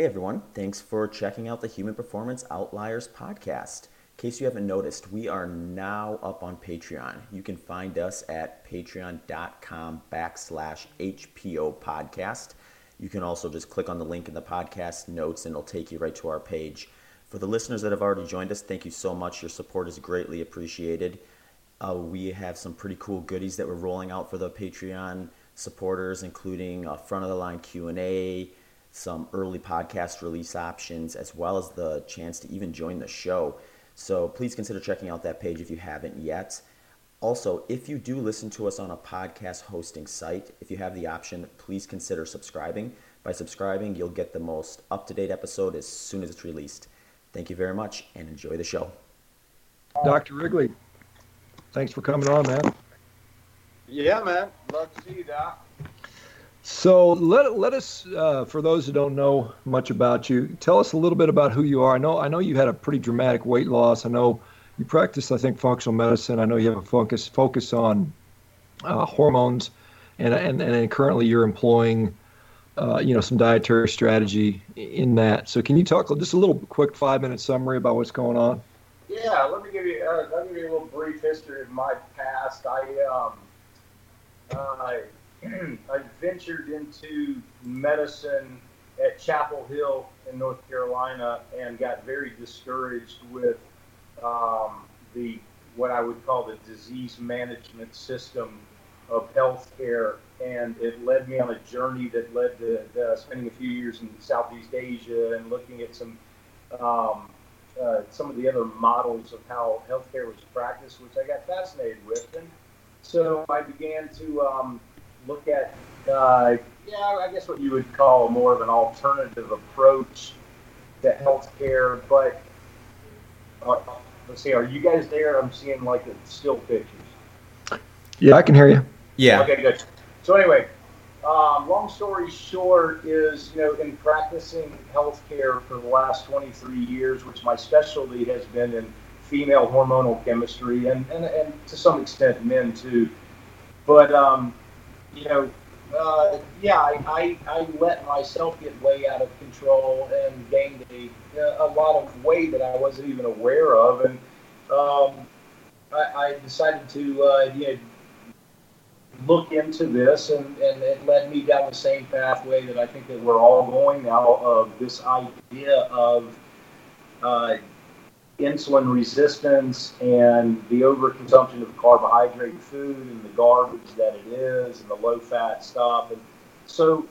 Hey everyone, thanks for checking out the Human Performance Outliers podcast. In case you haven't noticed, we are now up on Patreon. You can find us at patreon.com backslash HPO podcast. You can also just click on the link in the podcast notes and it'll take you right to our page. For the listeners that have already joined us, thank you so much. Your support is greatly appreciated. Uh, we have some pretty cool goodies that we're rolling out for the Patreon supporters, including a front of the line Q&A, some early podcast release options, as well as the chance to even join the show. So please consider checking out that page if you haven't yet. Also, if you do listen to us on a podcast hosting site, if you have the option, please consider subscribing. By subscribing, you'll get the most up to date episode as soon as it's released. Thank you very much and enjoy the show. Dr. Wrigley, thanks for coming on, man. Yeah, man. Love to see you, Doc. So let let us, uh, for those who don't know much about you, tell us a little bit about who you are. I know I know you had a pretty dramatic weight loss. I know you practice, I think, functional medicine. I know you have a focus focus on uh, hormones, and and and currently you're employing, uh, you know, some dietary strategy in that. So can you talk just a little quick five minute summary about what's going on? Yeah, let me give you uh, let me give you a little brief history of my past. I um, I I ventured into medicine at Chapel Hill in North Carolina and got very discouraged with um, the what I would call the disease management system of healthcare, and it led me on a journey that led to uh, spending a few years in Southeast Asia and looking at some um, uh, some of the other models of how healthcare was practiced, which I got fascinated with, and so I began to um, look at, uh, yeah, I guess what you would call more of an alternative approach to healthcare. But uh, let's see, are you guys there? I'm seeing like the still pictures. Yeah, I can hear you. Yeah. Okay, good. So anyway, um, long story short is, you know, in practicing healthcare for the last 23 years, which my specialty has been in female hormonal chemistry and, and, and to some extent men too. But um, you know, uh, yeah, I, I, I, let myself get way out of control and gained a, a lot of weight that I wasn't even aware of. And um, I, I, decided to uh, you know, look into this, and, and it led me down the same pathway that I think that we're all going now of this idea of uh, insulin resistance and the overconsumption of carbohydrate food and the garbage that it is and the low fat stuff. And so,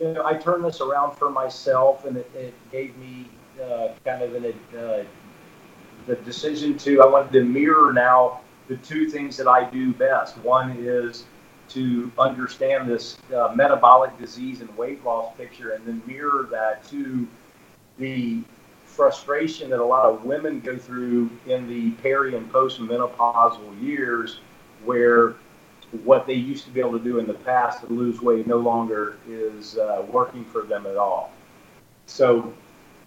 you know, I turned this around for myself and it, it gave me uh, kind of an, uh, the decision to, I wanted to mirror now the two things that I do best. One is to understand this uh, metabolic disease and weight loss picture and then mirror that to the frustration that a lot of women go through in the peri and postmenopausal years, where what they used to be able to do in the past to lose weight no longer is uh, working for them at all. So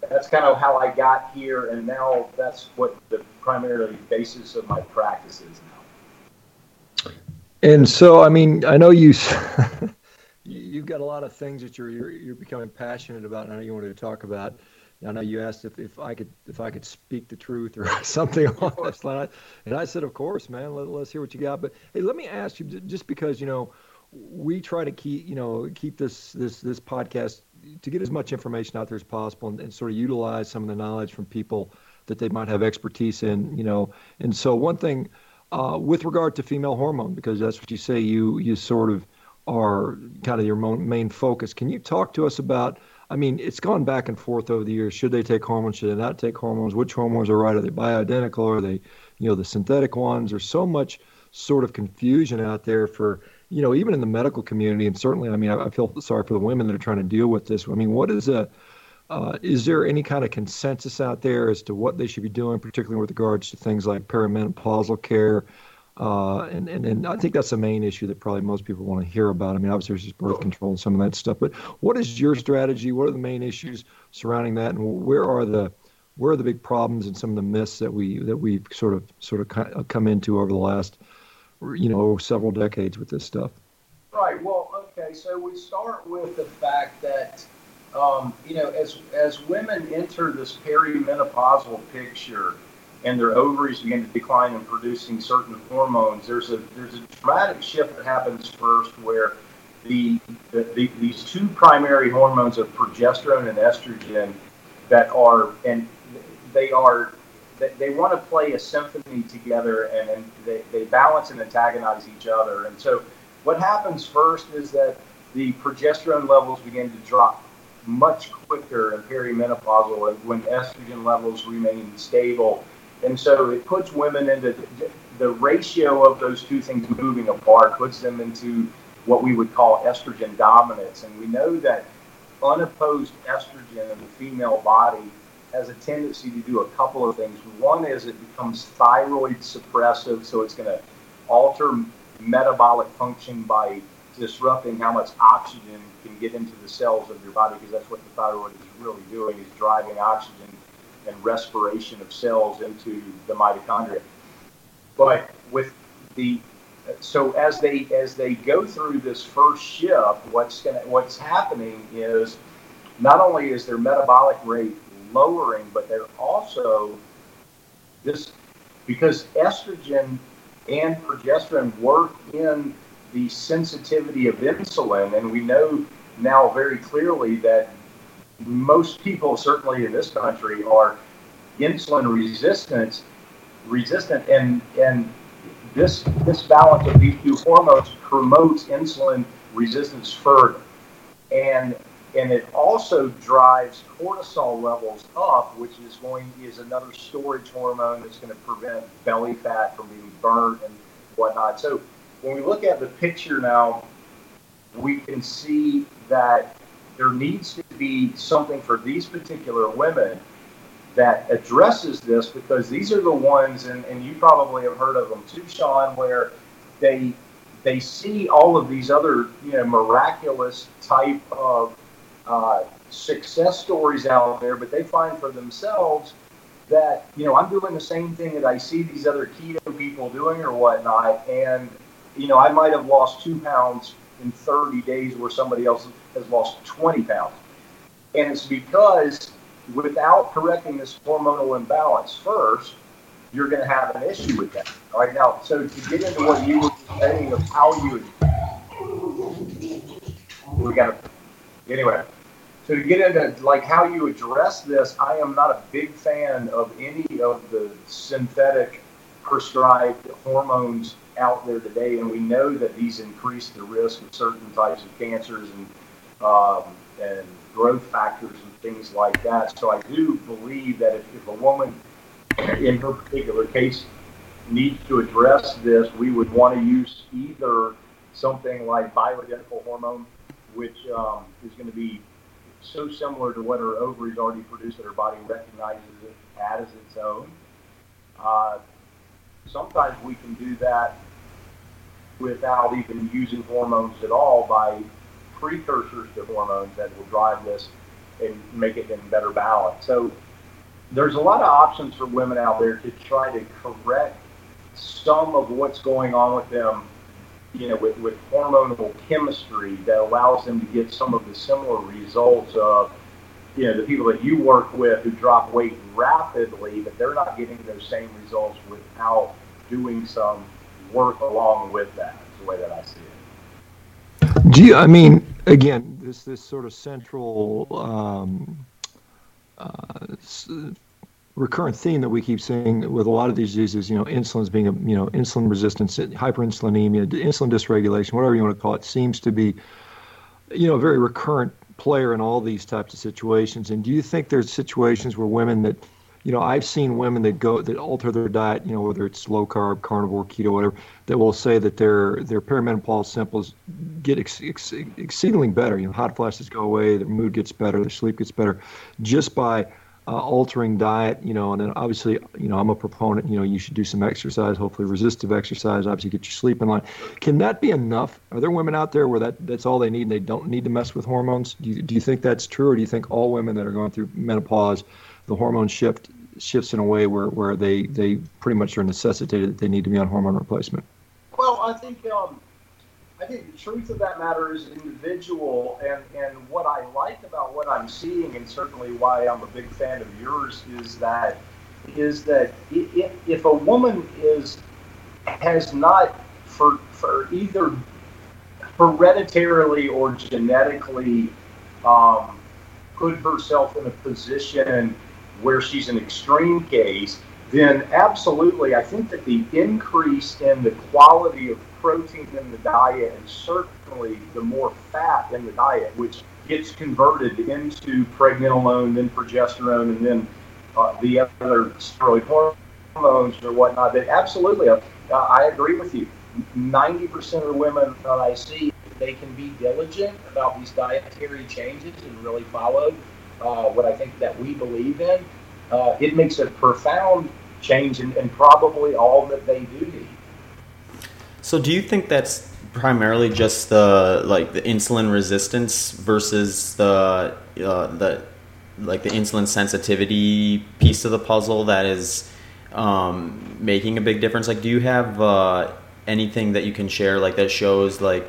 that's kind of how I got here, and now that's what the primary basis of my practice is now. And so, I mean, I know you. You've got a lot of things that you're, you're, you're becoming passionate about, and I know you wanted to talk about. I know you asked if, if I could if I could speak the truth or something on this line, and I said, of course, man. Let, us hear what you got. But hey, let me ask you, just because you know, we try to keep you know keep this this this podcast to get as much information out there as possible, and, and sort of utilize some of the knowledge from people that they might have expertise in. You know, and so one thing uh, with regard to female hormone, because that's what you say, you you sort of are kind of your main focus. Can you talk to us about I mean, it's gone back and forth over the years. Should they take hormones? Should they not take hormones? Which hormones are right? Are they bioidentical? Are they, you know, the synthetic ones? There's so much sort of confusion out there for, you know, even in the medical community. And certainly, I mean, I, I feel sorry for the women that are trying to deal with this. I mean, what is a, uh, is there any kind of consensus out there as to what they should be doing, particularly with regards to things like perimenopausal care? Uh, and, and, and I think that's the main issue that probably most people want to hear about. I mean, obviously, there's just birth control and some of that stuff. But what is your strategy? What are the main issues surrounding that, and where are the where are the big problems and some of the myths that we that we've sort of sort of come into over the last you know several decades with this stuff? Right. Well, okay. So we start with the fact that um, you know, as as women enter this perimenopausal picture, and their ovaries begin to decline in producing certain hormones, there's a there's a dramatic shift that happens first where the, the, the these two primary hormones of progesterone and estrogen that are and they are they, they want to play a symphony together and, and they, they balance and antagonize each other. And so what happens first is that the progesterone levels begin to drop much quicker in perimenopausal when estrogen levels remain stable and so it puts women into the, the ratio of those two things moving apart puts them into what we would call estrogen dominance. And we know that unopposed estrogen in the female body has a tendency to do a couple of things. One is it becomes thyroid suppressive, so it's going to alter metabolic function by disrupting how much oxygen can get into the cells of your body, because that's what the thyroid is really doing, is driving oxygen and respiration of cells into the mitochondria. But with the so as they as they go through this first shift, what's gonna what's happening is not only is their metabolic rate lowering, but they're also this because estrogen and progesterone work in the sensitivity of insulin, and we know now very clearly that most people, certainly in this country, are insulin resistant, resistant, and and this this balance of these two hormones promotes insulin resistance further, and and it also drives cortisol levels up, which is going is another storage hormone that's going to prevent belly fat from being burned and whatnot. So when we look at the picture now, we can see that there needs to be something for these particular women that addresses this because these are the ones, and, and you probably have heard of them too, Shawn, where they they see all of these other you know miraculous type of uh, success stories out there, but they find for themselves that you know I'm doing the same thing that I see these other keto people doing or whatnot, and you know I might have lost two pounds in 30 days where somebody else has lost 20 pounds, and it's because without correcting this hormonal imbalance first, you're going to have an issue with that. All right, now, so to get into what you were saying of how you, we got to, anyway, so to get into like how you address this, I am not a big fan of any of the synthetic prescribed hormones out there today, and we know that these increase the risk of certain types of cancers and um, and growth factors and things like that. So I do believe that if, if a woman, in her particular case, needs to address this, we would want to use either something like bioidentical hormone, which um, is going to be so similar to what her ovaries already produce that her body recognizes it as its own. Uh, sometimes we can do that without even using hormones at all by precursors to hormones that will drive this and make it in better balance. So there's a lot of options for women out there to try to correct some of what's going on with them, you know, with, with hormonal chemistry that allows them to get some of the similar results of, you know, the people that you work with who drop weight rapidly, but they're not getting those same results without doing some work along with that. Is the way that I see it. Do you, I mean, again, this this sort of central um, uh, recurrent theme that we keep seeing with a lot of these diseases, you know, insulin's being a you know insulin resistance, hyperinsulinemia, insulin dysregulation, whatever you want to call it, seems to be you know a very recurrent player in all these types of situations. And do you think there's situations where women that you know, I've seen women that go that alter their diet, you know, whether it's low carb, carnivore, keto, whatever, that will say that their their perimenopausal symptoms get ex, ex, exceedingly better. You know, hot flashes go away, their mood gets better, their sleep gets better, just by uh, altering diet. You know, and then obviously, you know, I'm a proponent. You know, you should do some exercise, hopefully resistive exercise. Obviously, get your sleep in line. Can that be enough? Are there women out there where that that's all they need and they don't need to mess with hormones? Do you, do you think that's true, or do you think all women that are going through menopause the hormone shift shifts in a way where, where they, they pretty much are necessitated that they need to be on hormone replacement? Well, I think um, I think the truth of that matter is individual, and, and what I like about what I'm seeing, and certainly why I'm a big fan of yours, is that is that if, a woman is has not for for either hereditarily or genetically um, put herself in a position where she's an extreme case, then absolutely, I think that the increase in the quality of protein in the diet and certainly the more fat in the diet, which gets converted into pregnenolone, then progesterone, and then uh, the other steroid hormones or whatnot, that absolutely, uh, I agree with you. 90% of the women that I see, they can be diligent about these dietary changes and really follow uh, what I think that we believe in. Uh, it makes a profound change in, in probably all that they do need. So, do you think that's primarily just the like the insulin resistance versus the uh, the like the insulin sensitivity piece of the puzzle that is um, making a big difference? Like, do you have uh, anything that you can share like that shows like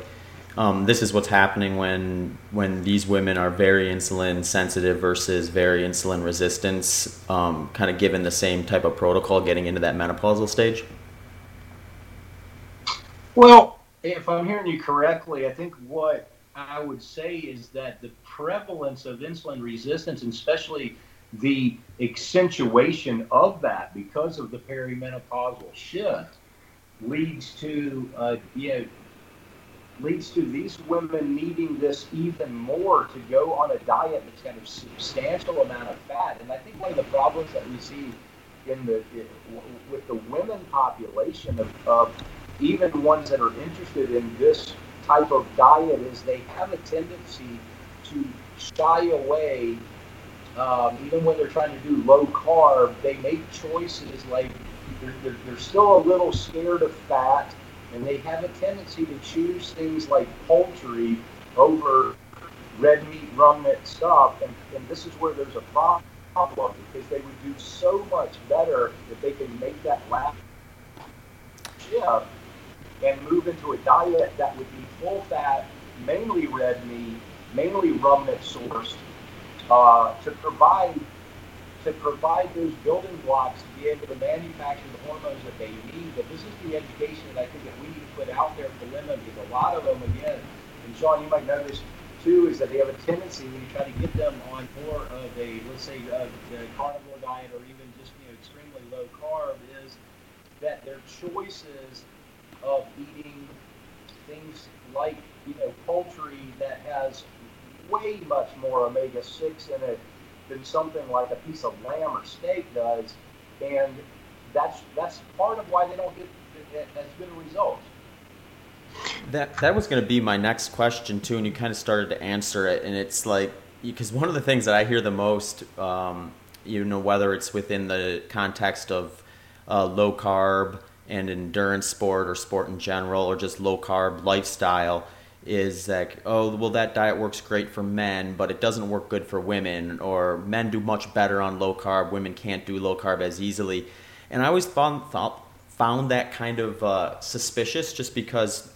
um, this is what's happening when when these women are very insulin sensitive versus very insulin resistance, um, kind of given the same type of protocol getting into that menopausal stage? Well, if I'm hearing you correctly, I think what I would say is that the prevalence of insulin resistance, and especially the accentuation of that because of the perimenopausal shift, leads to uh, you know leads to these women needing this even more to go on a diet that's got a substantial amount of fat. And I think one of the problems that we see in the with the women population of, of even ones that are interested in this type of diet is they have a tendency to shy away. Um, even when they're trying to do low carb, they make choices like they're, they're, they're still a little scared of fat and they have a tendency to choose things like poultry over red meat, ruminant stuff, and, and this is where there's a problem because they would do so much better if they can make that last shift and move into a diet that would be full fat, mainly red meat, mainly ruminant sourced, uh, to provide to provide those building blocks to be able to manufacture the hormones that they need. But this is the education that I think that we need to put out there for women because a lot of them, again, and Shawn, you might know this too, is that they have a tendency when you try to get them on more of a, let's say, uh, the carnivore diet or even just you know extremely low carb, is that their choices of eating things like you know poultry that has way much more omega six in it than something like a piece of lamb or steak does, and that's that's part of why they don't get as good a result. That that was going to be my next question too, and you kind of started to answer it, and it's like because one of the things that I hear the most, um, you know, whether it's within the context of uh, low carb and endurance sport or sport in general, or just low carb lifestyle is like, oh, well, that diet works great for men, but it doesn't work good for women, or men do much better on low carb, women can't do low carb as easily. And I always found, thought, found that kind of uh, suspicious just because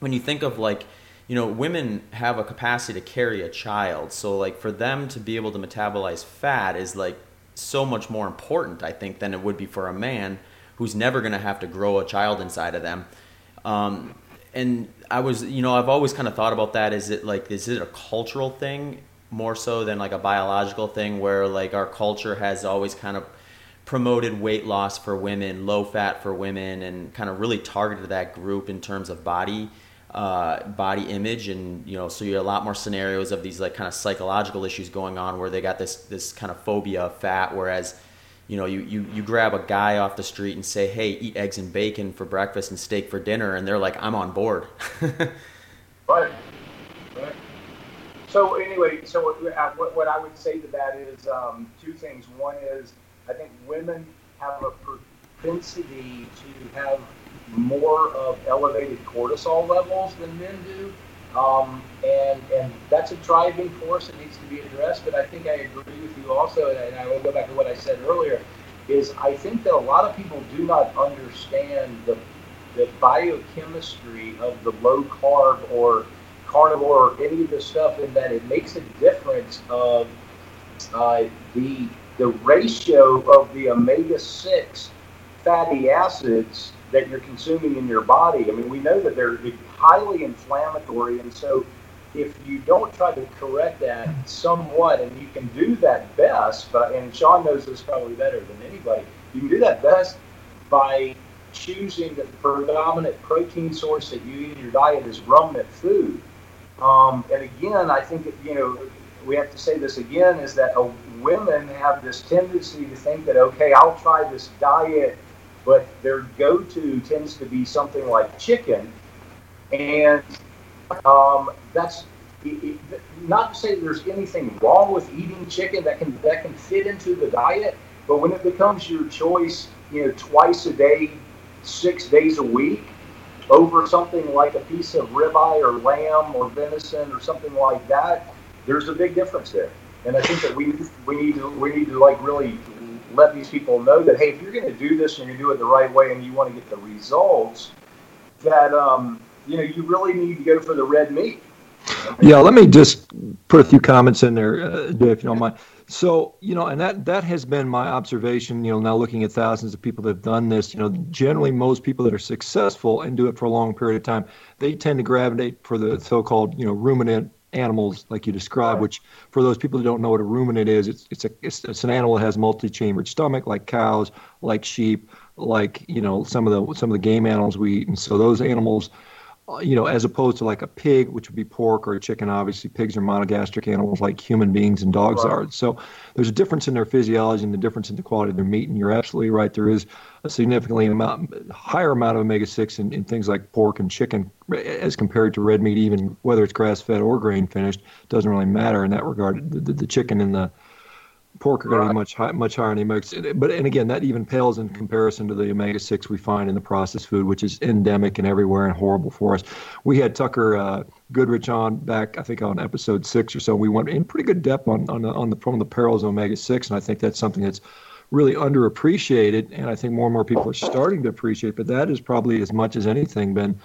when you think of like, you know, women have a capacity to carry a child. So, like, for them to be able to metabolize fat is like so much more important, I think, than it would be for a man who's never going to have to grow a child inside of them. Um, and I was, you know, I've always kind of thought about that. Is it like, is it a cultural thing more so than like a biological thing where like our culture has always kind of promoted weight loss for women, low fat for women, and kind of really targeted that group in terms of body, uh, body image, and you know, so you have a lot more scenarios of these like kind of psychological issues going on where they got this this kind of phobia of fat, whereas you know, you, you, you grab a guy off the street and say, hey, eat eggs and bacon for breakfast and steak for dinner, and they're like, I'm on board. right. Right. So, anyway, so what, uh, what I would say to that is um, two things. One is I think women have a propensity to have more of elevated cortisol levels than men do. Um, and and that's a driving force that needs to be addressed. But I think I agree with you also, and I will go back to what I said earlier. Is I think that a lot of people do not understand the the biochemistry of the low carb or carnivore or any of the stuff in that it makes a difference of uh, the the ratio of the omega six fatty acids that you're consuming in your body. I mean, we know that they're highly inflammatory, and so if you don't try to correct that somewhat, and you can do that best, but and Shawn knows this probably better than anybody, you can do that best by choosing the predominant protein source that you eat in your diet is ruminant food. Um, and again, I think that, you know we have to say this again is that uh, women have this tendency to think that okay, I'll try this diet, but their go-to tends to be something like chicken, and um, that's it, it, not to say there's anything wrong with eating chicken that can that can fit into the diet, but when it becomes your choice, you know, twice a day, six days a week, over something like a piece of ribeye or lamb or venison or something like that, there's a big difference there. And I think that we we need to we need to like really let these people know that hey, if you're going to do this and you're going to do it the right way and you want to get the results, that um, you know you really need to go for the red meat. Yeah, let me just put a few comments in there, uh, Dave, if you don't mind. So, you know, and that that has been my observation, you know, now looking at thousands of people that have done this, you know, generally most people that are successful and do it for a long period of time, they tend to gravitate for the so-called, you know, ruminant animals like you described, which for those people who don't know what a ruminant is, it's it's a it's, it's an animal that has multi-chambered stomach like cows, like sheep, like, you know, some of the some of the game animals we eat. And so those animals Uh, you know, as opposed to like a pig, which would be pork or a chicken. Obviously, pigs are monogastric animals like human beings and dogs right. are. So there's a difference in their physiology and the difference in the quality of their meat. And you're absolutely right. There is a significantly amount, higher amount of omega six in, in things like pork and chicken as compared to red meat. Even whether it's grass fed or grain finished, doesn't really matter in that regard. The, the, the chicken and the pork are going to be much high, much higher in the omega. But and again, that even pales in comparison to the omega six we find in the processed food, which is endemic and everywhere and horrible for us. We had Tucker uh, Goodrich on back, I think, on episode six or so. We went in pretty good depth on on the, on the from the perils of omega six, and I think that's something that's really underappreciated, and I think more and more people are starting to appreciate. But that is probably as much as anything been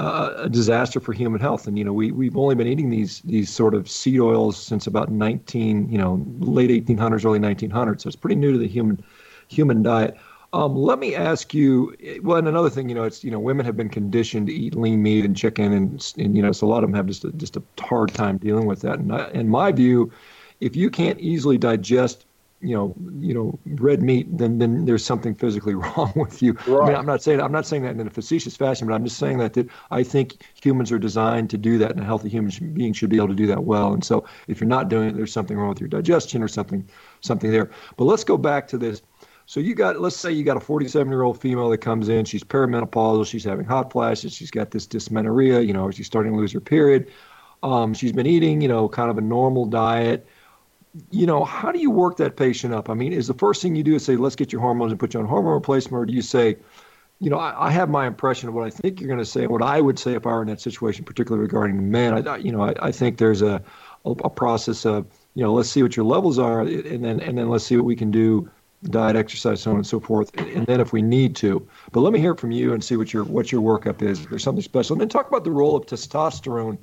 uh, a disaster for human health. And you know, we we've only been eating these these sort of seed oils since about 19, you know, late 1800s, early 1900s. So it's pretty new to the human human diet. Um, let me ask you. Well, and another thing, you know, it's you know, women have been conditioned to eat lean meat and chicken, and and you know, so a lot of them have just a, just a hard time dealing with that. And I, in my view, if you can't easily digest you know, you know, red meat, then then there's something physically wrong with you. Right. I mean, I'm not saying I'm not saying that in a facetious fashion, but I'm just saying that, that I think humans are designed to do that, and a healthy human being should be able to do that well. And so, if you're not doing it, there's something wrong with your digestion or something something there. But let's go back to this. So you got, let's say you got a 47 year old female that comes in. She's perimenopausal. She's having hot flashes. She's got this dysmenorrhea. You know, she's starting to lose her period. Um, she's been eating, you know, kind of a normal diet you know, how do you work that patient up? I mean, is the first thing you do is say, let's get your hormones and put you on hormone replacement, or do you say, you know, I, I have my impression of what I think you're going to say, what I would say if I were in that situation, particularly regarding men. I, you know, I, I think there's a, a, process of, you know, let's see what your levels are, and then and then let's see what we can do, diet, exercise, so on and so forth, and then if we need to. But let me hear from you and see what your what your workup is. If there's something special, and then talk about the role of testosterone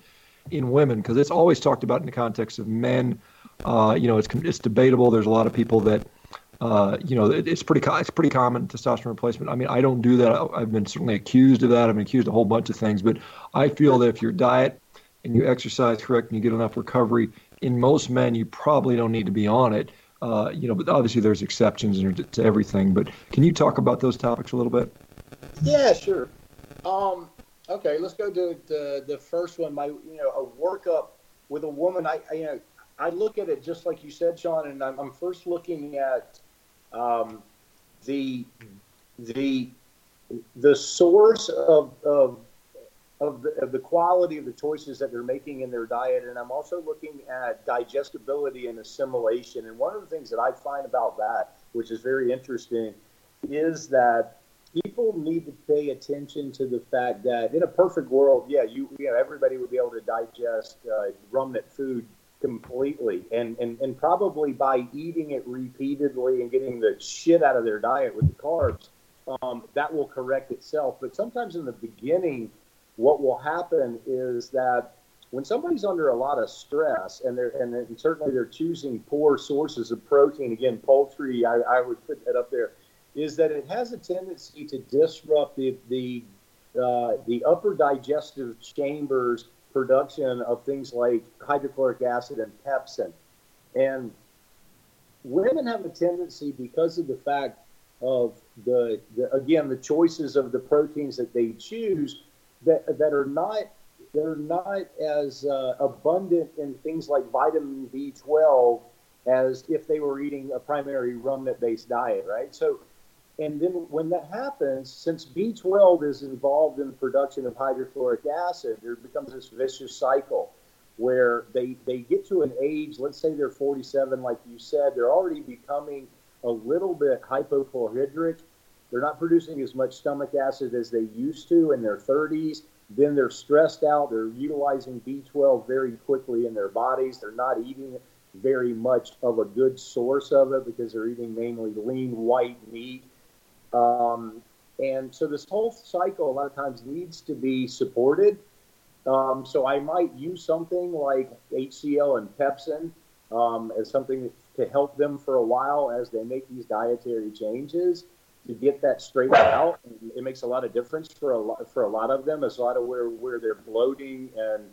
in women, because it's always talked about in the context of men uh, you know, it's it's debatable. There's a lot of people that, uh, you know, it, it's pretty it's pretty common testosterone replacement. I mean, I don't do that. I've been certainly accused of that. I've been accused of a whole bunch of things, but I feel that if your diet and you exercise correct and you get enough recovery, in most men, you probably don't need to be on it. Uh, you know, but obviously there's exceptions to everything. But can you talk about those topics a little bit? Yeah, sure. Um, okay, let's go to the the first one. My you know a workup with a woman. I, I you know I look at it just like you said, Shawn, and I'm, I'm first looking at um, the the the source of of of the, of the quality of the choices that they're making in their diet, and I'm also looking at digestibility and assimilation. And one of the things that I find about that, which is very interesting, is that people need to pay attention to the fact that in a perfect world, yeah, you, you know, everybody would be able to digest uh, ruminant food completely and, and and probably by eating it repeatedly and getting the shit out of their diet with the carbs um, that will correct itself. But sometimes in the beginning what will happen is that when somebody's under a lot of stress and they're and, and certainly they're choosing poor sources of protein, again, poultry, I, I would put that up there, is that it has a tendency to disrupt the the uh, the upper digestive chambers production of things like hydrochloric acid and pepsin. And women have a tendency because of the fact of the, the again the choices of the proteins that they choose that that are not they're not as uh, abundant in things like vitamin B12 as if they were eating a primary ruminant based diet, right? So, and then when that happens, since B12 is involved in the production of hydrochloric acid, there becomes this vicious cycle where they, they get to an age, let's say they're 47, like you said, they're already becoming a little bit hypochlorhydric. They're not producing as much stomach acid as they used to in their 30s then they're stressed out. They're utilizing B12 very quickly in their bodies. They're not eating very much of a good source of it because they're eating mainly lean white meat. Um, and so this whole cycle a lot of times needs to be supported. Um, so I might use something like HCL and Pepsin um, as something to help them for a while as they make these dietary changes to get that straightened out. It makes a lot of difference for a lot for a lot of them. It's a lot of where where they're bloating and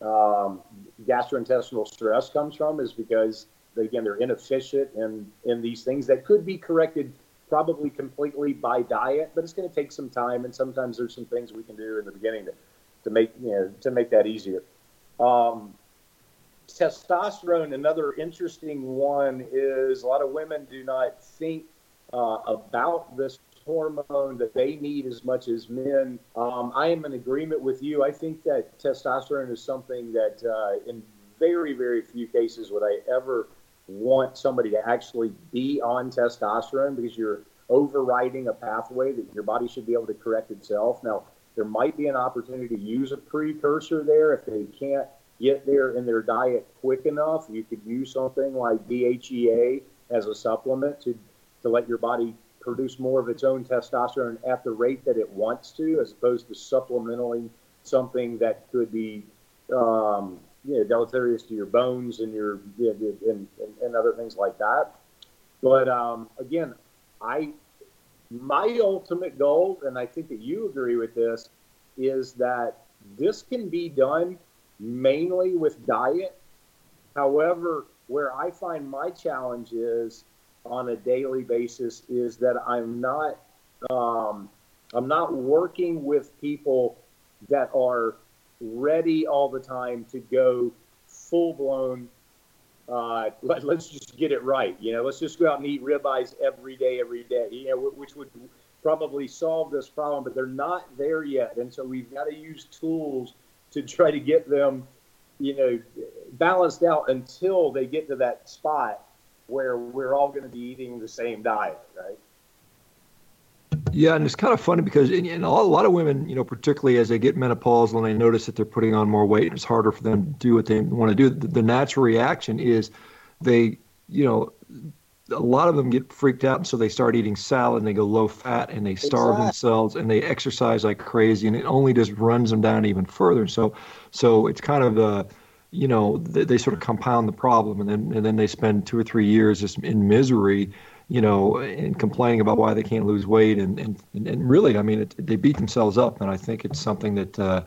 um, gastrointestinal stress comes from is because again they're inefficient in in these things that could be corrected probably completely by diet, but it's going to take some time. And sometimes there's some things we can do in the beginning to, to make you know to make that easier. Um, testosterone, another interesting one, is a lot of women do not think uh, about this hormone that they need as much as men. Um, I am in agreement with you. I think that testosterone is something that, uh, in very, very few cases, would I ever want somebody to actually be on testosterone because you're overriding a pathway that your body should be able to correct itself. Now, there might be an opportunity to use a precursor there if they can't get there in their diet quick enough. You could use something like DHEA as a supplement to to let your body produce more of its own testosterone at the rate that it wants to, as opposed to supplementing something that could be um, you know, deleterious to your bones and your and, and, and other things like that. But um, again, I my ultimate goal, and I think that you agree with this, is that this can be done mainly with diet. However, where I find my challenge is on a daily basis is that I'm not um, I'm not working with people that are ready all the time to go full blown. Uh, let, us just get it right. You know, let's just go out and eat ribeyes every day, every day. You know, which would probably solve this problem, but they're not there yet, and so we've got to use tools to try to get them, you know, balanced out until they get to that spot where we're all going to be eating the same diet, right? Yeah, and it's kind of funny because in, in a lot of women, you know, particularly as they get menopausal and they notice that they're putting on more weight, it's harder for them to do what they want to do. The, the natural reaction is they, you know, a lot of them get freaked out, and so they start eating salad and they go low fat and they starve exactly. themselves and they exercise like crazy, and it only just runs them down even further. So, so it's kind of a you know, they, they, sort of compound the problem, and then and then they spend two or three years just in misery, you know, and complaining about why they can't lose weight, and and and really, I mean, it, they beat themselves up, and I think it's something that. Uh,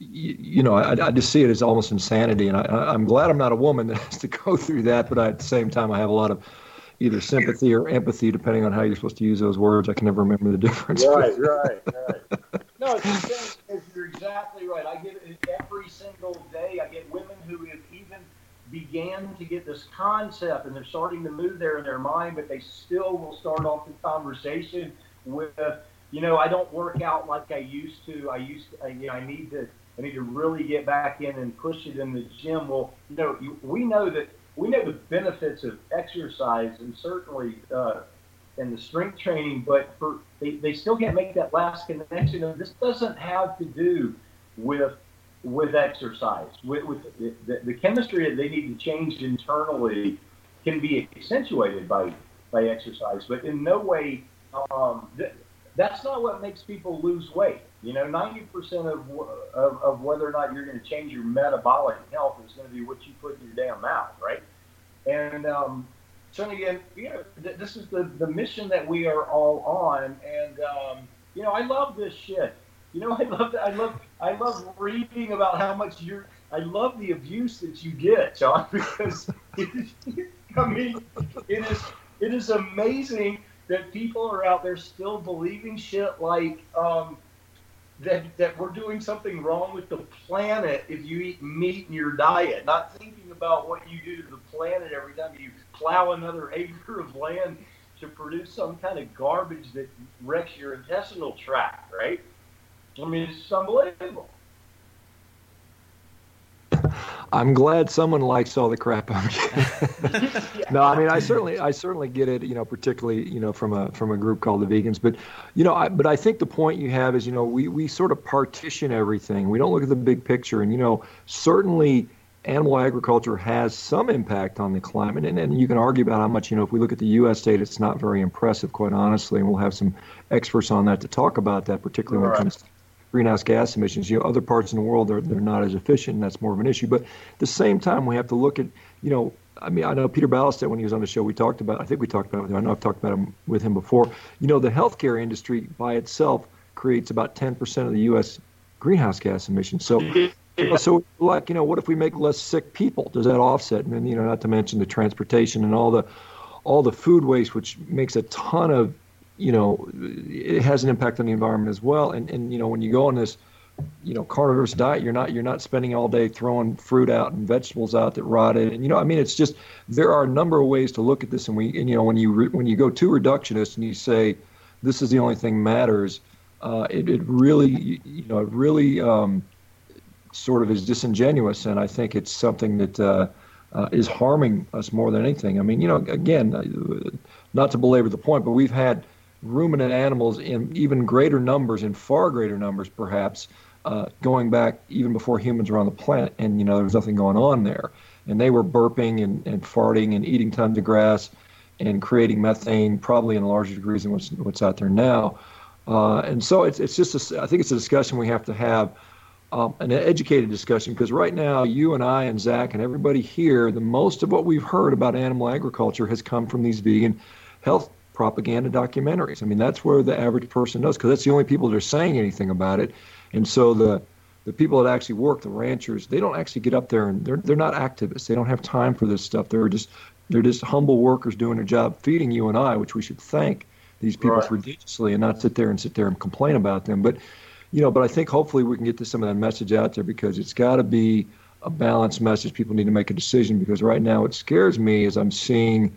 you, you know, I, I just see it as almost insanity, and I, I'm glad I'm not a woman that has to go through that. But I, at the same time, I have a lot of either sympathy or empathy, depending on how you're supposed to use those words. I can never remember the difference. Right, right, right. No, it's, you're exactly right. I get it every single day. I get women who have even began to get this concept and they're starting to move there in their mind, but they still will start off the conversation with, you know, I don't work out like I used to. I used to, you know, I need to, I need to really get back in and push it in the gym. Well, you know, we know that we know the benefits of exercise and certainly uh, and the strength training, but for they, they still can't make that last connection. And this doesn't have to do with with exercise. With, with the, the, chemistry that they need to change internally can be accentuated by by exercise, but in no way. Um, that's not what makes people lose weight. You know, 90% of, of, of whether or not you're going to change your metabolic health is going to be what you put in your damn mouth, right? And um, so again, you know, th- this is the, the mission that we are all on. And, um, you know, I love this shit. You know, I love, I love, I love reading about how much you're, I love the abuse that you get, John, because I mean, it is, it is amazing that people are out there still believing shit like um, that that we're doing something wrong with the planet if you eat meat in your diet, not thinking about what you do to the planet every time you plow another acre of land to produce some kind of garbage that wrecks your intestinal tract, right? I mean, it's unbelievable. I'm glad someone likes all the crap I'm getting. no, I mean I certainly I certainly get it, you know, particularly, you know, from a from a group called the vegans. But you know, I, but I think the point you have is, you know, we, we sort of partition everything. We don't look at the big picture. And, you know, certainly animal agriculture has some impact on the climate. And, and you can argue about how much, you know, if we look at the US data, it's not very impressive, quite honestly. And we'll have some experts on that to talk about that, particularly when it comes to greenhouse gas emissions. You know, other parts in the world they're they're not as efficient, and that's more of an issue. But at the same time, we have to look at you know. I mean, I know Peter Ballerstedt when he was on the show. We talked about. I think we talked about it. I know I've talked about him with him before. You know, the healthcare industry by itself creates about 10% of the U.S. greenhouse gas emissions. So, so like you know, what if we make less sick people? Does that offset? And then you know, not to mention the transportation and all the all the food waste, which makes a ton of you know, it has an impact on the environment as well. And and you know, when you go on this, you know, carnivorous diet, you're not you're not spending all day throwing fruit out and vegetables out that rotted. And you know, I mean, it's just there are a number of ways to look at this. And we, and you know, when you re, when you go too reductionist and you say this is the only thing matters, uh, it it really you know it really um, sort of is disingenuous. And I think it's something that. Uh, uh, is harming us more than anything. I mean, you know, again, uh, not to belabor the point, but we've had ruminant animals in even greater numbers, in far greater numbers perhaps, uh, going back even before humans were on the planet. And, you know, there was nothing going on there. And they were burping and, and farting and eating tons of grass and creating methane, probably in larger degrees than what's, what's out there now. Uh, and so it's, it's just, a, I think it's a discussion we have to have, um, an educated discussion, because right now, you and I and Zach and everybody here, the most of what we've heard about animal agriculture has come from these vegan health propaganda documentaries. I mean, that's where the average person knows because that's the only people that are saying anything about it. And so the the people that actually work, the ranchers, they don't actually get up there and they're they're not activists. They don't have time for this stuff. They're just they're just humble workers doing their job, feeding you and I, which we should thank these people right. religiously and not sit there and sit there and complain about them. But you know, but I think hopefully we can get to some of that message out there because it's got to be a balanced message. People need to make a decision because right now what scares me is I'm seeing,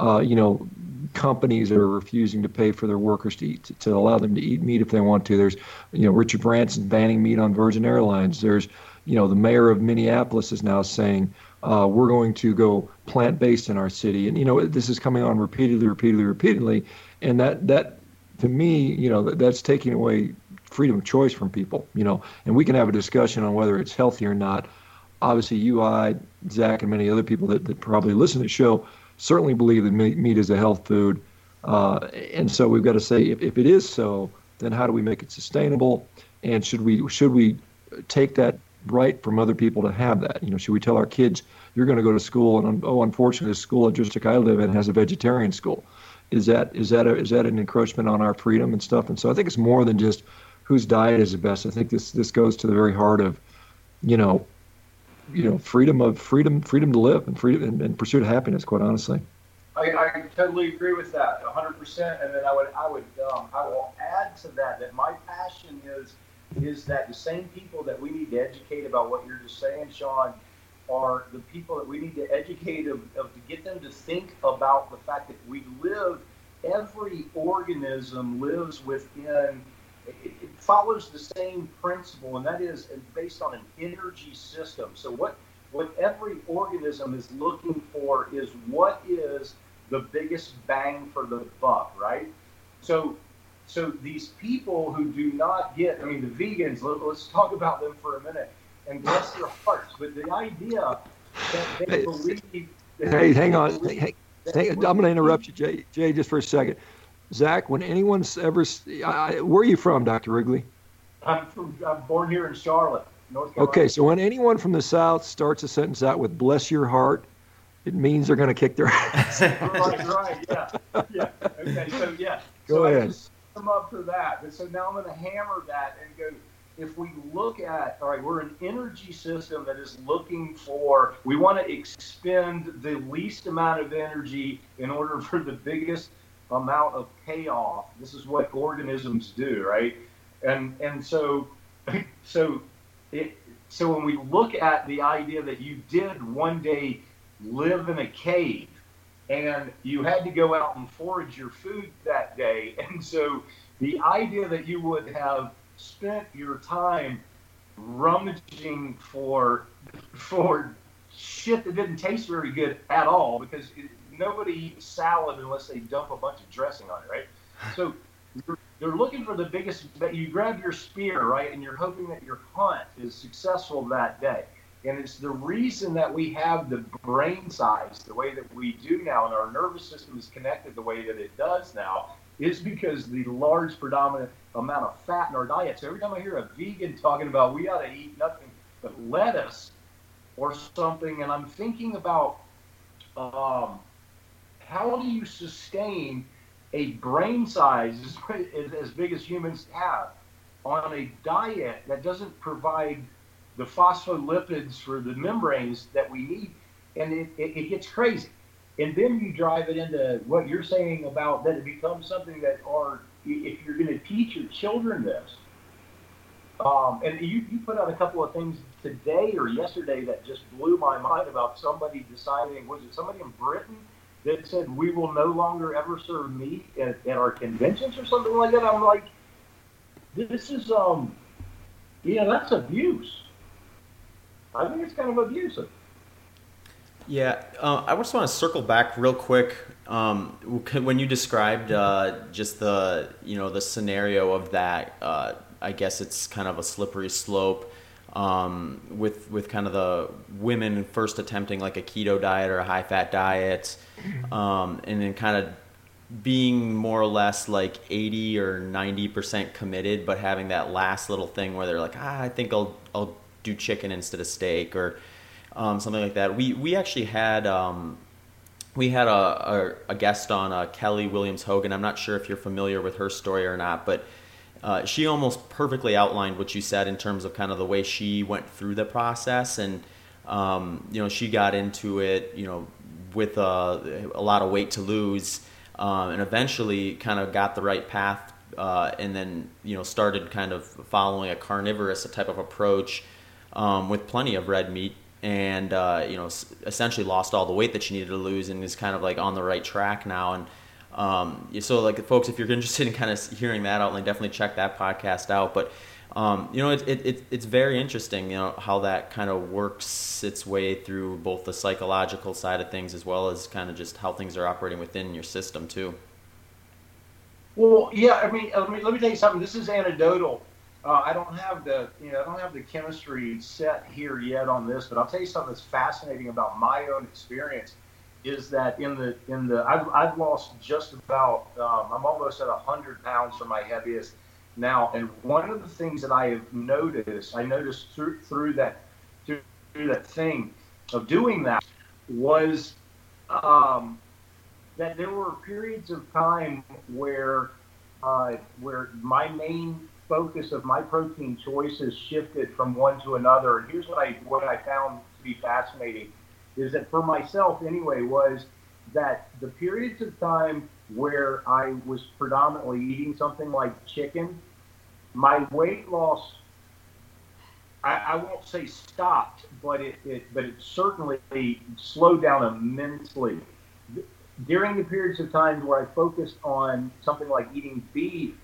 uh, you know, companies that are refusing to pay for their workers to eat to, to, allow them to eat meat if they want to. There's, you know, Richard Branson banning meat on Virgin Airlines. There's, you know, the mayor of Minneapolis is now saying uh, we're going to go plant-based in our city, and you know this is coming on repeatedly, repeatedly, repeatedly, and that that to me, you know, that, that's taking away freedom of choice from people. You know, and we can have a discussion on whether it's healthy or not. Obviously, you, I, Zach, and many other people that, that probably listen to the show certainly believe that meat is a health food. Uh, and so we've got to say, if, if it is so, then how do we make it sustainable? And should we should we take that right from other people to have that? You know, should we tell our kids you're going to go to school and oh, unfortunately, the school district I live in has a vegetarian school? Is that is that a, is that an encroachment on our freedom and stuff? And so I think it's more than just whose diet is the best. I think this this goes to the very heart of, you know, you know freedom of freedom freedom to live and freedom and, and pursuit of happiness quite honestly. I, I totally agree with that 100% and then i would i would um, i will add to that that my passion is is that the same people that we need to educate about what you're just saying sean are the people that we need to educate of, of to get them to think about the fact that we live every organism lives within it, it follows the same principle, and that is based on an energy system. So what what every organism is looking for is what is the biggest bang for the buck, right? So so these people who do not get, I mean, the vegans. Let, us talk about them for a minute, and bless their hearts. But the idea that they believe. That hey, they hang on. Hey, hey, I'm going to interrupt you, Jay. Jay, just for a second Zach, when anyone's ever, I, where are you from, Dr. Wrigley? I'm from, I'm born here in Charlotte, North Carolina. Okay, so when anyone from the South starts a sentence out with "bless your heart," it means they're going to kick their ass. right, right, yeah, yeah. Okay, so yeah. Go so ahead. I just them up for that, but so now I'm going to hammer that and go. If we look at, all right, we're an energy system that is looking for, we want to expend the least amount of energy in order for the biggest amount of payoff. This is what organisms do, right? And and so so it so when we look at the idea that you did one day live in a cave and you had to go out and forage your food that day and so the idea that you would have spent your time rummaging for for shit that didn't taste very good at all because it, nobody eats salad unless they dump a bunch of dressing on it, right? So you're looking for the biggest. That you grab your spear, right, and you're hoping that your hunt is successful that day. And it's the reason that we have the brain size the way that we do now, and our nervous system is connected the way that it does now, is because the large predominant amount of fat in our diet. So every time I hear a vegan talking about we ought to eat nothing but lettuce or something, and I'm thinking about um, how do you sustain a brain size as, as big as humans have on a diet that doesn't provide the phospholipids for the membranes that we need? And it, it, it gets crazy. And then you drive it into what you're saying about that it becomes something that are, if you're going to teach your children this, um, and you, you put out a couple of things today or yesterday that just blew my mind about somebody deciding, was it somebody in Britain that said we will no longer ever serve meat at, at our conventions or something like that? I'm like, this is, um, yeah, that's abuse. I think it's kind of abusive. Yeah, uh, I just want to circle back real quick. Um, when you described uh, just the you know the scenario of that, uh, I guess it's kind of a slippery slope um, with with kind of the women first attempting like a keto diet or a high fat diet, um, and then kind of being more or less like 80 or 90 percent committed, but having that last little thing where they're like, ah, I think I'll I'll do chicken instead of steak or um, something like that. We we actually had um, we had a, a, a guest on uh, Kelly Williams Hogan. I'm not sure if you're familiar with her story or not, but uh, she almost perfectly outlined what you said in terms of kind of the way she went through the process, and um, you know she got into it, you know, with a, a lot of weight to lose, um, and eventually kind of got the right path, uh, and then you know started kind of following a carnivorous type of approach um, with plenty of red meat and uh, you know essentially lost all the weight that she needed to lose and is kind of like on the right track now. And um, so like folks if you're interested in kind of hearing that out like definitely check that podcast out. But um, you know it, it, it's very interesting you know how that kind of works its way through both the psychological side of things as well as kind of just how things are operating within your system too. Well yeah i mean let me, let me tell you something. This is anecdotal. Uh, I don't have the you know I don't have the chemistry set here yet on this, but I'll tell you something that's fascinating about my own experience is that in the in the I've, I've lost just about um, I'm almost at hundred pounds for my heaviest now, and one of the things that I have noticed I noticed through through that through, through that thing of doing that was um, that there were periods of time where uh, where my main focus of my protein choices shifted from one to another. And here's what I what I found to be fascinating is that for myself anyway was that the periods of time where I was predominantly eating something like chicken, my weight loss I, I won't say stopped, but it, it but it certainly slowed down immensely. During the periods of time where I focused on something like eating beef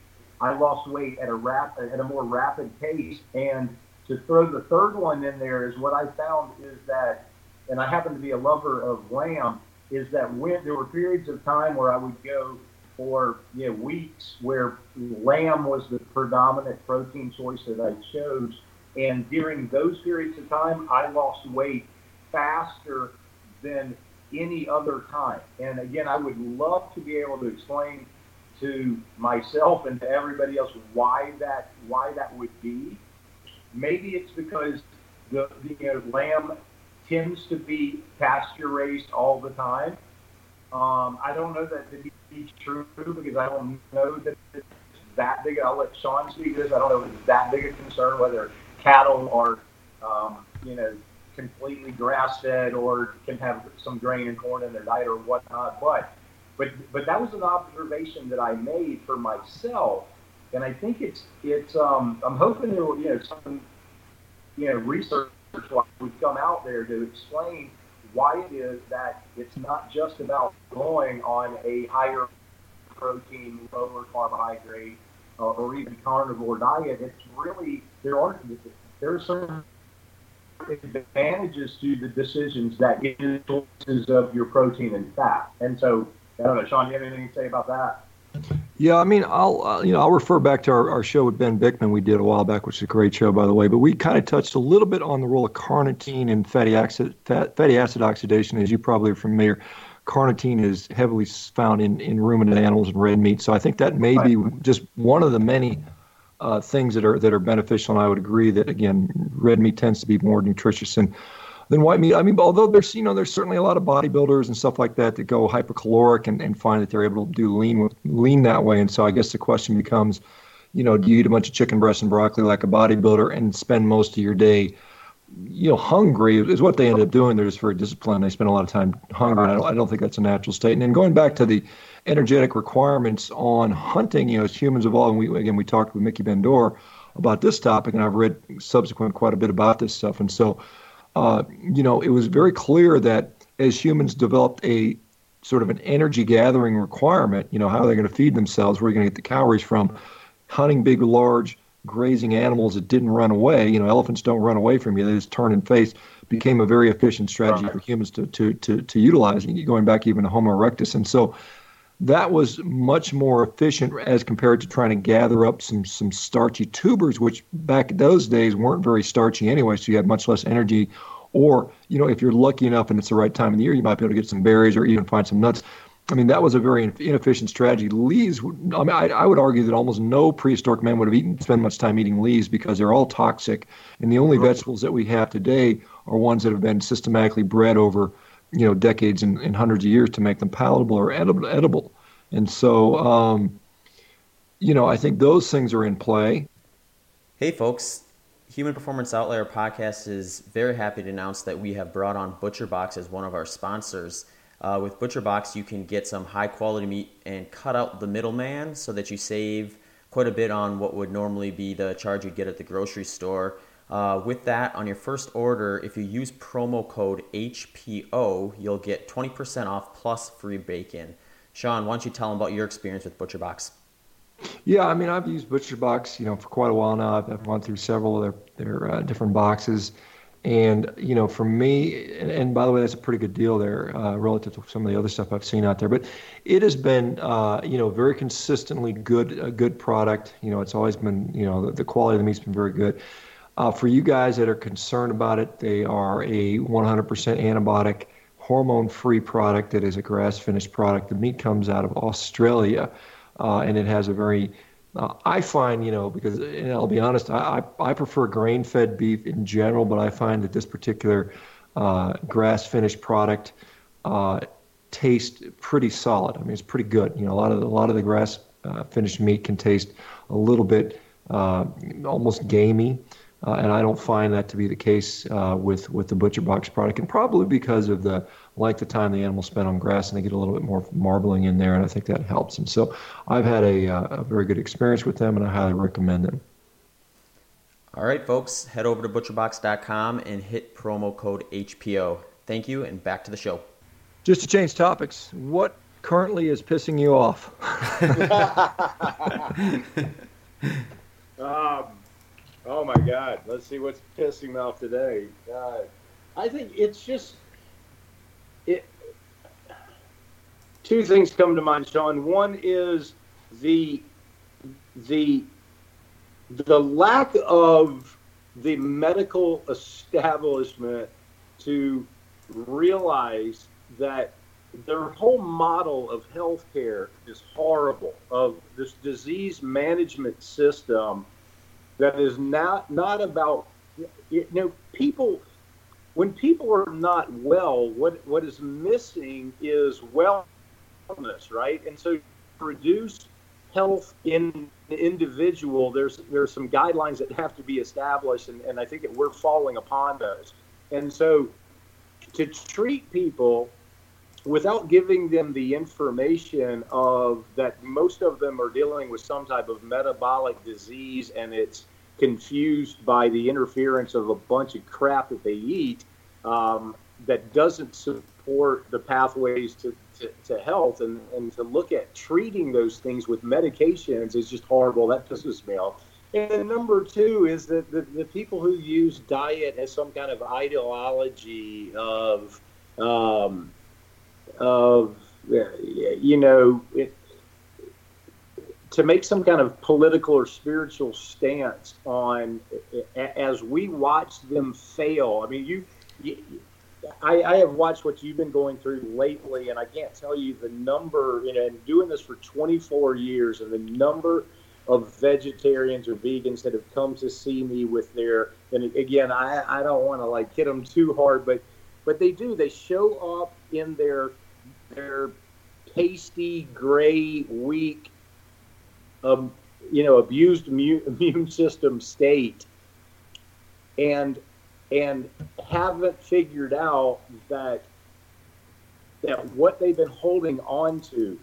I lost weight at a rap at a more rapid pace. And to throw the third one in there is what I found is that, and I happen to be a lover of lamb, is that when there were periods of time where I would go for you know, weeks where lamb was the predominant protein choice that I chose. And during those periods of time, I lost weight faster than any other time. And again, I would love to be able to explain to myself and to everybody else why that why that would be. Maybe it's because the, the you know, lamb tends to be pasture raised all the time. Um, I don't know that to be true because I don't know that it's that big. I'll let Shawn speak to this. I don't know if it's that big a concern whether cattle are, um, you know, completely grass fed or can have some grain and corn in their diet or whatnot. But but but that was an observation that I made for myself, and I think it's it's um, I'm hoping there will you know some you know research would come out there to explain why it is that it's not just about going on a higher protein, lower carbohydrate, uh, or even carnivore diet. It's really there are there are some advantages to the decisions that choices of your protein and fat. And so, I don't know, Shawn, do you have anything to say about that? Yeah, I mean, I'll uh, you know I'll refer back to our, our show with Ben Bikman we did a while back, which is a great show by the way. But we kind of touched a little bit on the role of carnitine and fatty acid fat, fatty acid oxidation, as you probably are familiar. Carnitine is heavily found in, in ruminant animals and red meat, so I think that may be just one of the many uh, things that are that are beneficial. And I would agree that again, red meat tends to be more nutritious than than white meat. I mean, although there's you know there's certainly a lot of bodybuilders and stuff like that that go hypercaloric and, and find that they're able to do lean lean that way. And so I guess the question becomes, you know, do you eat a bunch of chicken breast and broccoli like a bodybuilder and spend most of your day you know, hungry is what they end up doing. They're just very disciplined. They spend a lot of time hungry. I don't, I don't think that's a natural state. And then going back to the energetic requirements on hunting, you know, as humans evolve, and we again we talked with Miki Ben-Dor about this topic, and I've read subsequent quite a bit about this stuff. And so, uh, you know, it was very clear that as humans developed a sort of an energy gathering requirement, you know, how are they going to feed themselves? Where are you going to get the calories from? Hunting big, large grazing animals that didn't run away. You know, elephants don't run away from you; they just turn and face. Became a very efficient strategy right. for humans to to to to utilize. Going back even to Homo erectus, and so that was much more efficient as compared to trying to gather up some some starchy tubers, which back in those days weren't very starchy anyway. So you had much less energy. Or you know, if you're lucky enough and it's the right time of the year, you might be able to get some berries or even find some nuts. I mean, that was a very inefficient strategy. Leaves, I mean, I, I, would argue that almost no prehistoric man would have eaten, spent much time eating leaves because they're all toxic. And the only vegetables that we have today are ones that have been systematically bred over, you know, decades and, and hundreds of years to make them palatable or edible. edible. And so, um, you know, I think those things are in play. Hey, folks. Human Performance Outlier podcast is very happy to announce that we have brought on ButcherBox as one of our sponsors. Uh, with ButcherBox, you can get some high quality meat and cut out the middleman so that you save quite a bit on what would normally be the charge you'd get at the grocery store. Uh, with that, on your first order, if you use promo code HPO, you'll get 20% off plus free bacon. Shawn, why don't you tell them about your experience with ButcherBox? Yeah, I mean, I've used ButcherBox, you know, for quite a while now. I've, gone through several of their, their uh, different boxes. And you know, for me, and, and, by the way, that's a pretty good deal there uh, relative to some of the other stuff I've seen out there. But it has been, uh, you know, very consistently good, a good product. You know, it's always been, you know, the, the quality of the meat's been very good. Uh, for you guys that are concerned about it, they are a 100% antibiotic, hormone-free product that is a grass-finished product. The meat comes out of Australia, uh, and it has a very uh, I find, you know, because I'll be honest, I, I, I prefer grain fed beef in general, but I find that this particular uh, grass finished product uh, tastes pretty solid. I mean, it's pretty good. You know, a lot of the, a lot of the grass uh, finished meat can taste a little bit uh, almost gamey. Uh, and I don't find that to be the case uh, with with the butcher box product, and probably because of the length of time the animals spend on grass, and they get a little bit more marbling in there, and I think that helps. And so I've had a, uh, a very good experience with them, and I highly recommend them. All right, folks, head over to butcherbox.com and hit promo code HPO. Thank you, and back to the show. Just to change topics, what currently is pissing you off? Oh my God! Let's see what's pissing me off today. God, I think it's just it. Two things come to mind, Shawn. One is the the the lack of the medical establishment to realize that their whole model of healthcare is horrible. Of this disease management system that is not not about you know people when people are not well what what is missing is wellness right? And so reduce health in the individual there's there's some guidelines that have to be established and, and i think that we're falling upon those. And so to treat people without giving them the information of that most of them are dealing with some type of metabolic disease and it's confused by the interference of a bunch of crap that they eat um, that doesn't support the pathways to, to, to, health. And, and to look at treating those things with medications is just horrible. That pisses me off. And number two is that the, the people who use diet as some kind of ideology of um, of you know it, to make some kind of political or spiritual stance on as we watch them fail. I mean, you, you I, I, have watched what you've been going through lately, and I can't tell you the number. You know, and doing this for 24 years, and the number of vegetarians or vegans that have come to see me with their. And again, I, I don't want to like hit them too hard, but but they do. They show up in their their pasty, gray, weak, um, you know, abused immune, system state, and and haven't figured out that that what they've been holding on to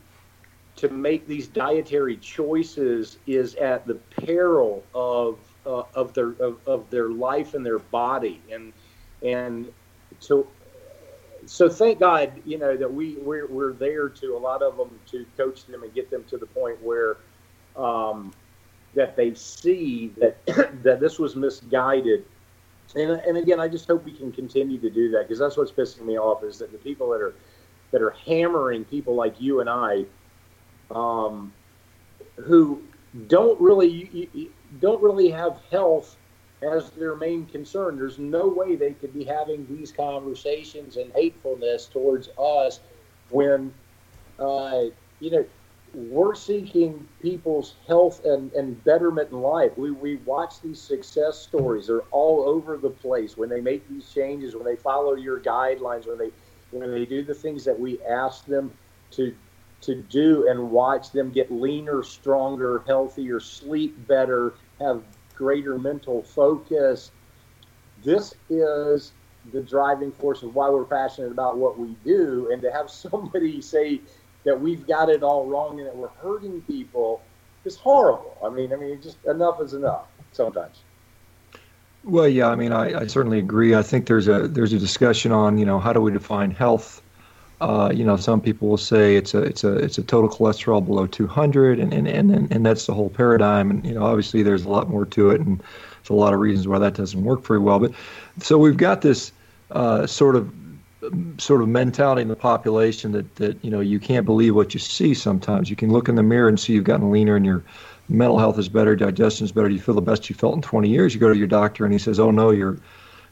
to make these dietary choices is at the peril of uh, of their of, of their life and their body. And and so so thank God, you know, that we we're, we're there to a lot of them to coach them and get them to the point where um, that they see that that this was misguided. And, and again, I just hope we can continue to do that because that's what's pissing me off is that the people that are that are hammering people like you and I, um, who don't really don't really have health as their main concern. There's no way they could be having these conversations and hatefulness towards us when, uh, you know, we're seeking people's health and, and betterment in life. We, we watch these success stories. They're all over the place when they make these changes, when they follow your guidelines, when they when they do the things that we ask them to to do and watch them get leaner, stronger, healthier, sleep better, have greater mental focus. This is the driving force of why we're passionate about what we do. And to have somebody say that we've got it all wrong and that we're hurting people is horrible. I mean, I mean, just enough is enough sometimes. Well, yeah, I mean, I, I certainly agree. I think there's a there's a discussion on you know how do we define health uh, you know, some people will say it's a it's a it's a total cholesterol below 200, and and and and that's the whole paradigm. And you know, obviously there's a lot more to it, and there's a lot of reasons why that doesn't work very well. But so we've got this uh, sort of sort of mentality in the population that that you know you can't believe what you see. Sometimes you can look in the mirror and see you've gotten leaner, and your mental health is better, digestion is better. You feel the best you felt in 20 years. You go to your doctor, and he says, "Oh no, you're."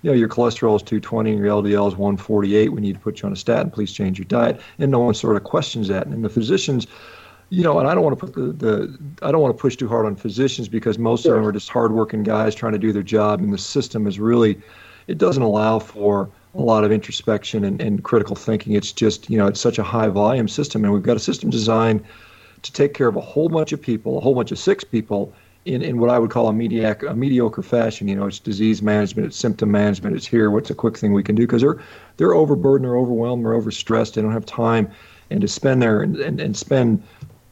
you know, your cholesterol is 220 and your LDL is 148. We need to put you on a statin. Please change your diet. And no one sort of questions that. And the physicians, you know, and I don't want to put the, the I don't want to push too hard on physicians because most sure. of them are just hardworking guys trying to do their job, and the system is really, it doesn't allow for a lot of introspection and, and critical thinking. It's just, you know, it's such a high volume system, and we've got a system designed to take care of a whole bunch of people, a whole bunch of six people in, in what I would call a mediocre, a mediocre fashion. You know, it's disease management, it's symptom management, it's here. What's a quick thing we can do? Because they're they're overburdened, they're overwhelmed, they're overstressed. They don't have time, and to spend there and, and, and spend,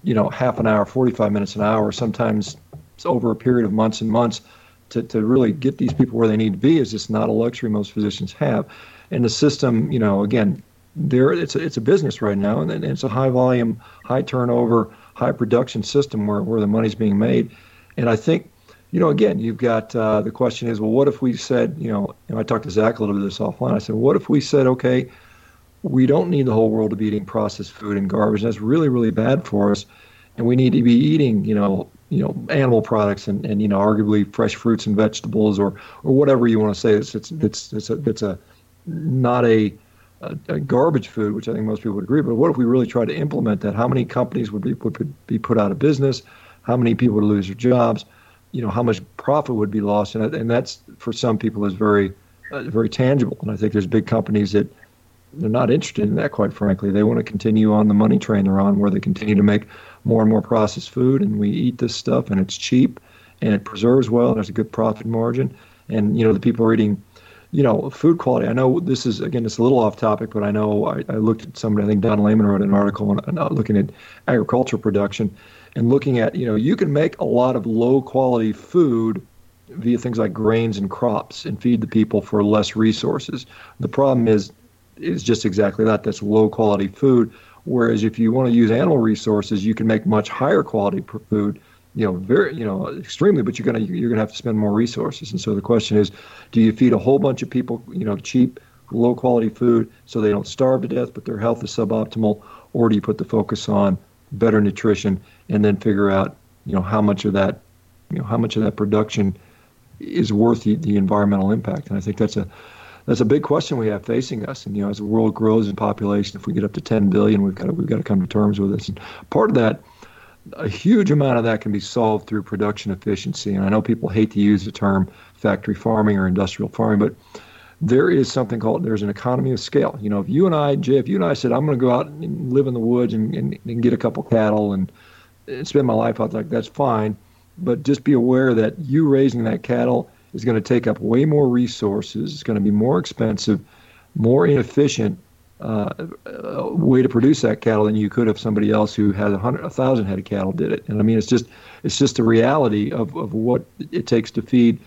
you know, half an hour, 45 minutes, an hour, sometimes over a period of months and months to, to really get these people where they need to be is just not a luxury most physicians have. And the system, you know, again, there it's a, it's a business right now, and it's a high volume, high turnover, high production system where, where the money's being made and I think, you know, again, you've got uh, the question is, well, what if we said, you know, and I talked to Zach a little bit of this offline. I said, what if we said, okay, we don't need the whole world to be eating processed food and garbage. That's really, really bad for us. And we need to be eating, you know, you know, animal products and, and you know, arguably fresh fruits and vegetables or or whatever you want to say. It's it's it's it's a, it's a not a a, a, garbage food, which I think most people would agree. But what if we really try to implement that? How many companies would be would be put out of business? How many people would lose their jobs? You know, how much profit would be lost? And and that's for some people is very uh, very tangible. And I think there's big companies that they're not interested in that. Quite frankly, they want to continue on the money train they're on, where they continue to make more and more processed food, and we eat this stuff, and it's cheap, and it preserves well, and there's a good profit margin. And you know, the people are eating you know, food quality. I know this is again, it's a little off topic, but I know I, I looked at somebody. I think Don Layman wrote an article on, uh, looking at agriculture production and looking at you know you can make a lot of low quality food via things like grains and crops and feed the people for less resources. The problem is is just exactly that. That's low quality food. Whereas if you want to use animal resources, you can make much higher quality food you know, very, you know, extremely, but you're gonna you're gonna have to spend more resources. And so the question is, do you feed a whole bunch of people, you know, cheap, low quality food so they don't starve to death, but their health is suboptimal, or do you put the focus on better nutrition and then figure out, you know, how much of that, you know, how much of that production is worth the, the environmental impact? And I think that's a that's a big question we have facing us. And you know, as the world grows in population, if we get up to 10 billion, we've got to, we've got to come to terms with this. And part of that a huge amount of that can be solved through production efficiency. And I know people hate to use the term factory farming or industrial farming, but there is something called there's an economy of scale. You know, if you and I, Jay, if you and I said I'm going to go out and live in the woods and, and, and get a couple cattle and, and spend my life out there, that's fine. But just be aware that you raising that cattle is going to take up way more resources. It's going to be more expensive, more inefficient, uh, way to produce that cattle than you could if somebody else who had a hundred, a thousand head of cattle did it. And I mean, it's just, it's just the reality of, of what it takes to feed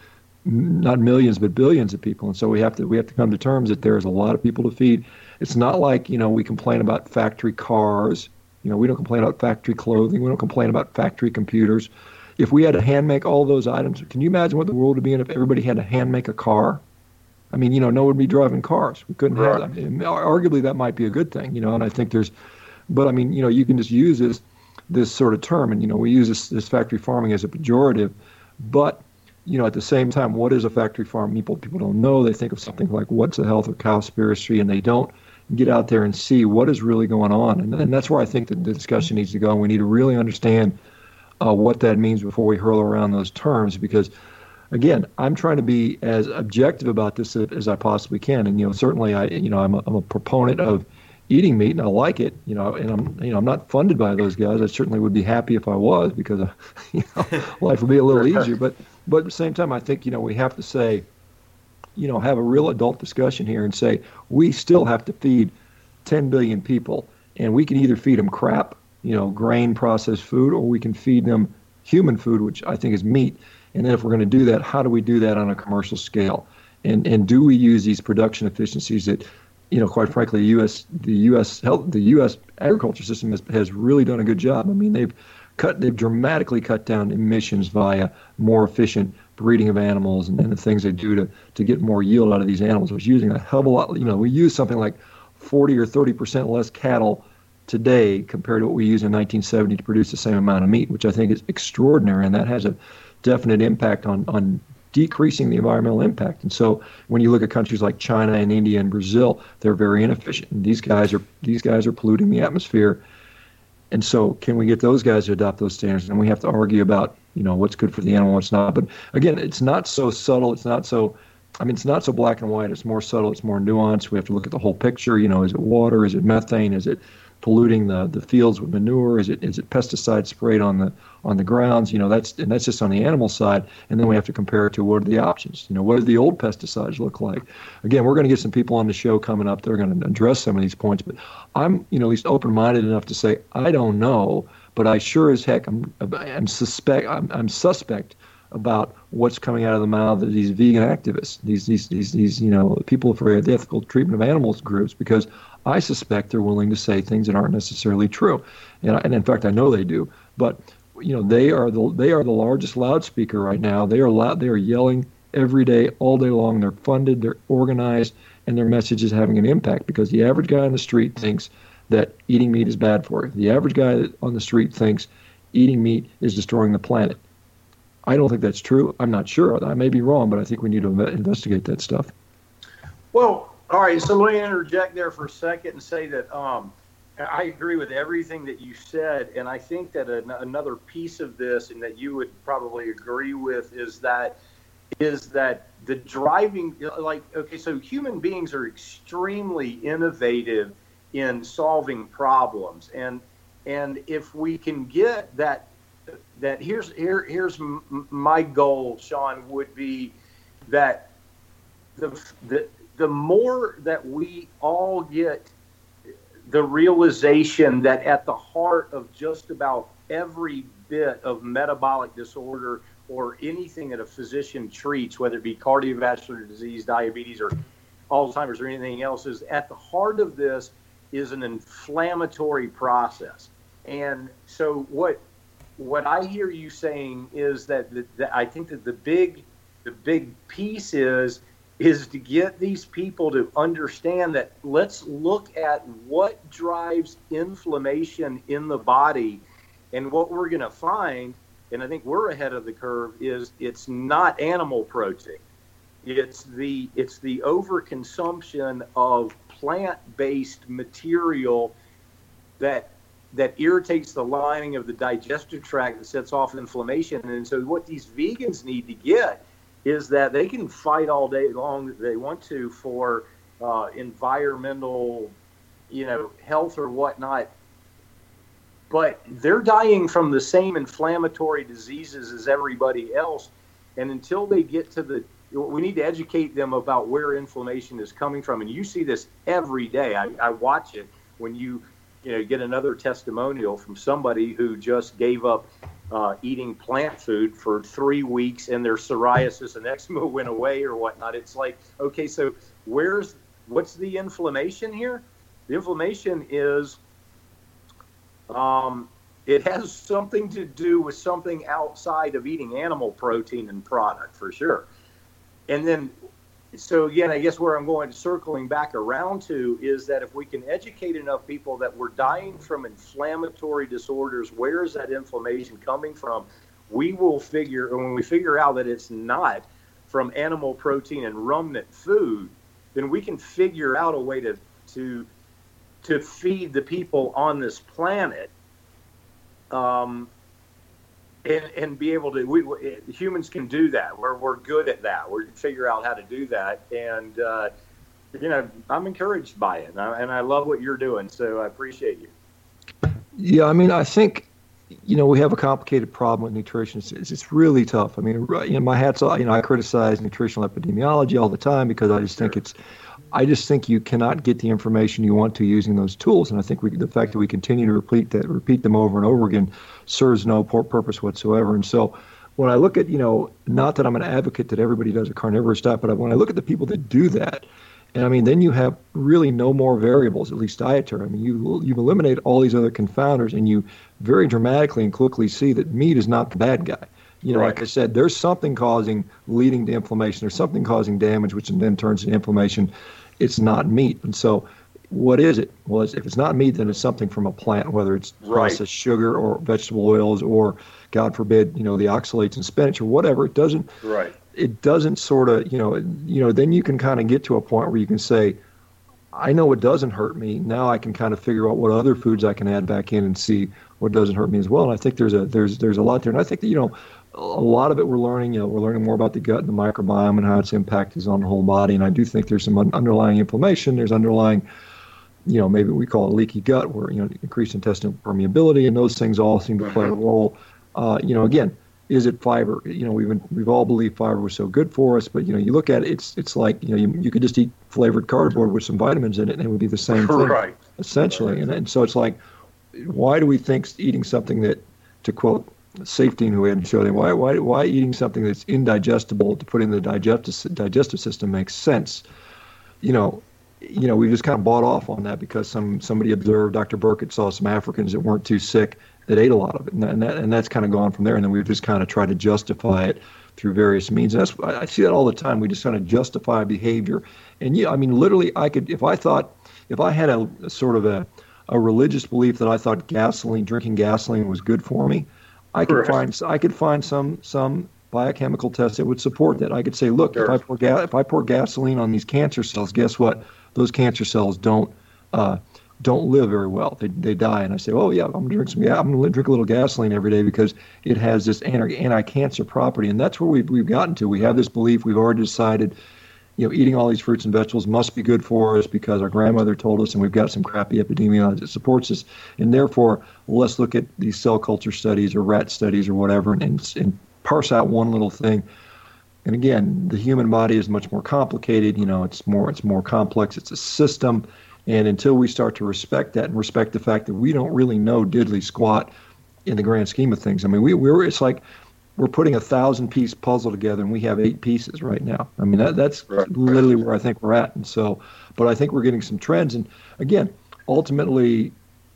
not millions but billions of people. And so we have to we have to come to terms that there's a lot of people to feed. It's not like you know we complain about factory cars. You know, we don't complain about factory clothing. We don't complain about factory computers. If we had to hand make all those items, can you imagine what the world would be in if everybody had to hand make a car? I mean, you know, no one would be driving cars. We couldn't right. have. I mean, arguably, that might be a good thing, you know. And I think there's, but I mean, you know, you can just use this this sort of term, and you know, we use this, this factory farming as a pejorative, but you know, at the same time, what is a factory farm? People people don't know. They think of something like what's the health of cowspiracy, and they don't get out there and see what is really going on. And, and that's where I think that the discussion needs to go. And we need to really understand uh, what that means before we hurl around those terms, because again, I'm trying to be as objective about this as I possibly can. And you know, certainly, I you know, I'm a, I'm a proponent of eating meat, and I like it. You know, and I'm you know, I'm not funded by those guys. I certainly would be happy if I was, because you know, life would be a little easier. But but at the same time, I think you know, we have to say, you know, have a real adult discussion here and say we still have to feed 10 billion people, and we can either feed them crap, you know, grain processed food, or we can feed them human food, which I think is meat and then if we're going to do that, how do we do that on a commercial scale? And and do we use these production efficiencies that, you know, quite frankly, U.S. the U.S. health the U.S. agriculture system has, has really done a good job. I mean, they've cut they've dramatically cut down emissions via more efficient breeding of animals and, and the things they do to to get more yield out of these animals. It's using a hell of a lot. You know, we use something like 40 or 30 percent less cattle today compared to what we used in 1970 to produce the same amount of meat, which I think is extraordinary, and that has a definite impact on, on decreasing the environmental impact. And so when you look at countries like China and India and Brazil, they're very inefficient. And these guys are these guys are polluting the atmosphere. And so can we get those guys to adopt those standards? And we have to argue about, you know, what's good for the animal, what's not. But again, it's not so subtle, it's not so I mean, it's not so black and white. It's more subtle. It's more nuanced. We have to look at the whole picture. You know, is it water? Is it methane? Is it polluting the, the fields with manure? Is it is it pesticides sprayed on the on the grounds? You know, that's and that's just on the animal side. And then we have to compare it to what are the options? You know, what do the old pesticides look like? Again, we're going to get some people on the show coming up. They're going to address some of these points. But I'm you know at least open minded enough to say I don't know, but I sure as heck I'm I'm suspect I'm, I'm suspect about what's coming out of the mouth of these vegan activists, these these these, these you know people for the ethical treatment of animals groups, because I suspect they're willing to say things that aren't necessarily true, and, and in fact I know they do. But you know they are the they are the largest loudspeaker right now. They are loud. They are yelling every day, all day long. They're funded. They're organized, and their message is having an impact because the average guy on the street thinks that eating meat is bad for you. The average guy on the street thinks eating meat is destroying the planet. I don't think that's true. I'm not sure. I may be wrong, but I think we need to investigate that stuff. Well, All right, so let me interject there for a second and say that um, I agree with everything that you said, and I think that an, another piece of this, and that you would probably agree with, is that is that the driving, like, okay, so human beings are extremely innovative in solving problems, and and if we can get that, that here's here here's my goal, Shawn, would be that the the the more that we all get the realization that at the heart of just about every bit of metabolic disorder or anything that a physician treats, whether it be cardiovascular disease, diabetes, or Alzheimer's, or anything else, is at the heart of this is an inflammatory process. And so, what what I hear you saying is that, the, that I think that the big the big piece is is to get these people to understand that let's look at what drives inflammation in the body. And what we're going to find and i think we're ahead of the curve is it's not animal protein. It's the it's the overconsumption of plant-based material that that irritates the lining of the digestive tract that sets off inflammation. And so what these vegans need to get is that they can fight all day long they want to for uh, environmental, you know, health or whatnot. But they're dying from the same inflammatory diseases as everybody else. And until they get to the, we need to educate them about where inflammation is coming from. And you see this every day. I, I watch it when you, you know, get another testimonial from somebody who just gave up uh, eating plant food for three weeks and their psoriasis and eczema went away or whatnot. It's like, okay, so where's what's the inflammation here? The inflammation is um, it has something to do with something outside of eating animal protein and product for sure. And then so again, I guess where I'm going circling back around to is that if we can educate enough people that we're dying from inflammatory disorders, where is that inflammation coming from? We will figure, and when we figure out that it's not from animal protein and ruminant food, then we can figure out a way to to to feed the people on this planet um, and, and be able to we, we, humans can do that. We're, we're good at that. We figure out how to do that. And uh, you know i'm encouraged by it. And I, and I love what you're doing. So i appreciate you. Yeah i mean i think you know we have a complicated problem with nutrition. It's, it's really tough. I mean you know my hats off. You know i criticize nutritional epidemiology all the time because i just think it's I just think you cannot get the information you want to using those tools, and I think we, the fact that we continue to repeat that, repeat them over and over again, serves no purpose whatsoever. And so, when I look at you know, not that I'm an advocate that everybody does a carnivorous diet, but when I look at the people that do that, and I mean, then you have really no more variables, at least dietary. I mean, you you eliminate all these other confounders, and you very dramatically and quickly see that meat is not the bad guy. You know, right. like I said, there's something causing, leading to inflammation. There's something causing damage, which then turns into inflammation. It's not meat. And so, what is it? Well, if it's not meat, then it's something from a plant, whether it's right. processed sugar or vegetable oils or, God forbid, you know, the oxalates in spinach or whatever. It doesn't. Right. It doesn't sort of, you know, you know. Then you can kind of get to a point where you can say, I know it doesn't hurt me. Now I can kind of figure out what other foods I can add back in and see what doesn't hurt me as well. And I think there's a there's there's a lot there. And I think that you know a lot of it we're learning. You know, we're learning more about the gut and the microbiome and how its impact is on the whole body. And I do think there's some underlying inflammation. There's underlying, you know, maybe we call it leaky gut, where you know increased intestinal permeability, and those things all seem to play a role. Uh, you know, again, is it fiber? You know, we've been, we've all believed fiber was so good for us, but you know, you look at it, it's it's like you know, you, you could just eat flavored cardboard with some vitamins in it, and it would be the same thing, right. essentially. Right. And and so it's like, why do we think eating something that, to quote Saifedean who had showed him why why why eating something that's indigestible to put in the digestive digestive system makes sense. You know, you know, we just kind of bought off on that because some somebody observed Dr. Burkitt saw some Africans that weren't too sick that ate a lot of it, and, that, and, that, and that's kind of gone from there. And then we've just kind of tried to justify it through various means. And that's I see that all the time. We just kind of justify behavior, and yeah, I mean, literally, I could if I thought if I had a, a sort of a a religious belief that I thought gasoline, drinking gasoline was good for me, I could find I could find some some biochemical tests that would support that. I could say, look, sure. if I pour ga- if I pour gasoline on these cancer cells, guess what? Those cancer cells don't uh, don't live very well. They, they die. And I say, oh yeah, I'm gonna drink some. Yeah, I'm gonna drink a little gasoline every day because it has this anti anti-cancer property. And that's where we've we've gotten to. We have this belief. We've already decided. You know, eating all these fruits and vegetables must be good for us because our grandmother told us, and we've got some crappy epidemiology that supports us. And therefore, let's look at these cell culture studies or rat studies or whatever, and, and parse out one little thing. And again, the human body is much more complicated. You know, it's more it's more complex. It's a system and until we start to respect that and respect the fact that we don't really know diddly squat in the grand scheme of things, I mean, we, we're it's like we're putting a thousand piece puzzle together and we have eight pieces right now. I mean, that, that's right. literally where I think we're at. And so, but I think we're getting some trends. And again, ultimately,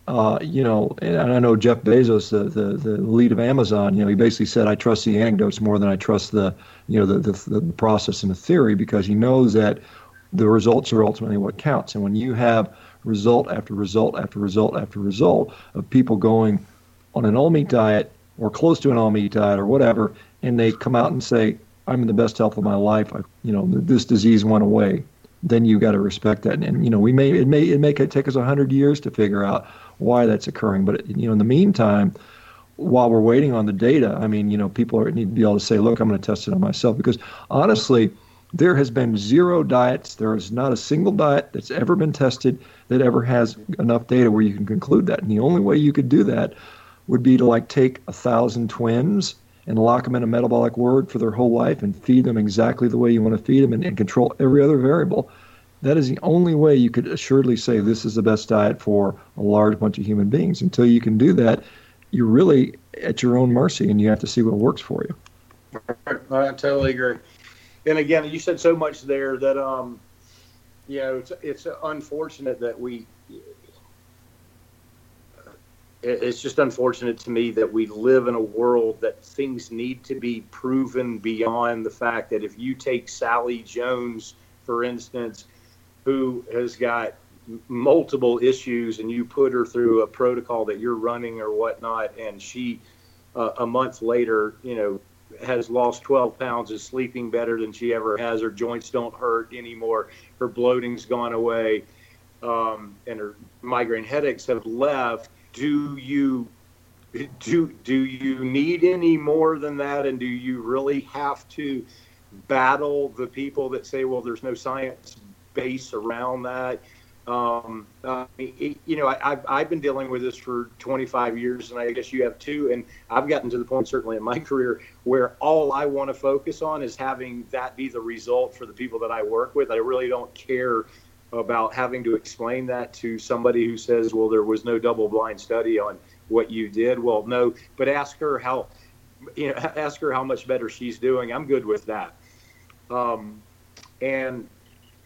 uh, you know, and I know Jeff Bezos, the, the, the lead of Amazon, you know, he basically said, I trust the anecdotes more than I trust the, you know, the, the, the process and the theory because he knows that the results are ultimately what counts. And when you have result after result after result after result of people going on an all meat diet or close to an all meat diet or whatever, and they come out and say, I'm in the best health of my life, I, you know, this disease went away, then you got to respect that. And, and, you know, we may, it may, it may take us 100 years to figure out why that's occurring. But, you know, in the meantime, while we're waiting on the data, I mean, you know, people are, need to be able to say, look, I'm going to test it on myself. Because honestly, there has been zero diets. There is not a single diet that's ever been tested that ever has enough data where you can conclude that. And the only way you could do that would be to like take a thousand twins and lock them in a metabolic ward for their whole life and feed them exactly the way you want to feed them and, and control every other variable. That is the only way you could assuredly say this is the best diet for a large bunch of human beings. Until you can do that, you're really at your own mercy and you have to see what works for you. I totally agree and again, you said so much there that um, you know, it's it's unfortunate that we. It's just unfortunate to me that we live in a world that things need to be proven beyond the fact that if you take Sally Jones, for instance, who has got multiple issues and you put her through a protocol that you're running or whatnot, and she uh, a month later, you know, has lost 12 pounds, is sleeping better than she ever has. Her joints don't hurt anymore. Her bloating's gone away, um, and her migraine headaches have left. Do you do do you need any more than that? And do you really have to battle the people that say, well, there's no science base around that? Um, uh, you know, I, have I've been dealing with this for 25 years, and I guess you have too. And I've gotten to the point, certainly in my career, where all I want to focus on is having that be the result for the people that I work with. I really don't care about having to explain that to somebody who says, well, there was no double blind study on what you did. Well, no, but ask her how, you know, ask her how much better she's doing. I'm good with that. Um, and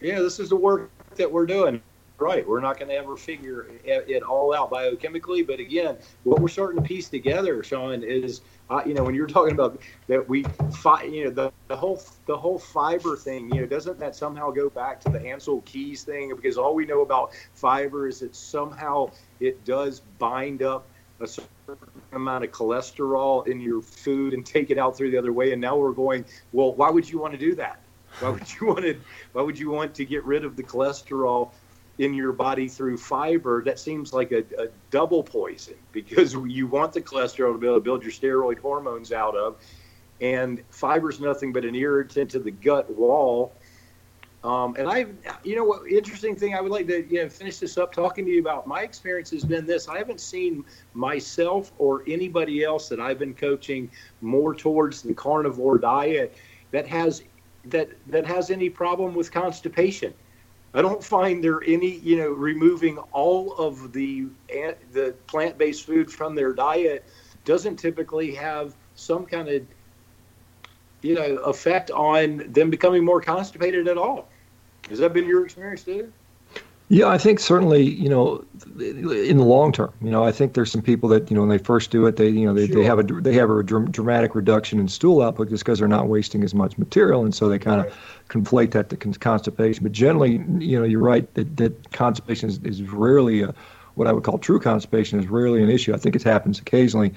yeah, this is the work that we're doing right. We're not going to ever figure it all out biochemically. But again, what we're starting to piece together, Shawn, is uh, you know when you're talking about that we fi- you know the, the whole the whole fiber thing you know doesn't that somehow go back to the Ancel Keys thing because all we know about fiber is that somehow it does bind up a certain amount of cholesterol in your food and take it out through the other way and now we're going well why would you want to do that why would you want to why would you want to get rid of the cholesterol in your body through fiber, that seems like a, a, double poison because you want the cholesterol to be able to build your steroid hormones out of. And fiber is nothing but an irritant to the gut wall. Um, and I, you know, what interesting thing I would like to you know, finish this up talking to you about. My experience has been this: I haven't seen myself or anybody else that I've been coaching more towards the carnivore diet that has that that has any problem with constipation. I don't find there any, you know, removing all of the eh, the plant-based food from their diet doesn't typically have some kind of, you know, effect on them becoming more constipated at all. Has that been your experience, too? Yeah, I think certainly, you know, in the long term, you know, I think there's some people that, you know, when they first do it, they, you know, they, sure. they have a they have a dramatic reduction in stool output just because they're not wasting as much material, and so they kind of right. conflate that to constipation. But generally, you know, you're right that, that constipation is, is rarely a, what I would call true constipation is rarely an issue. I think it happens occasionally.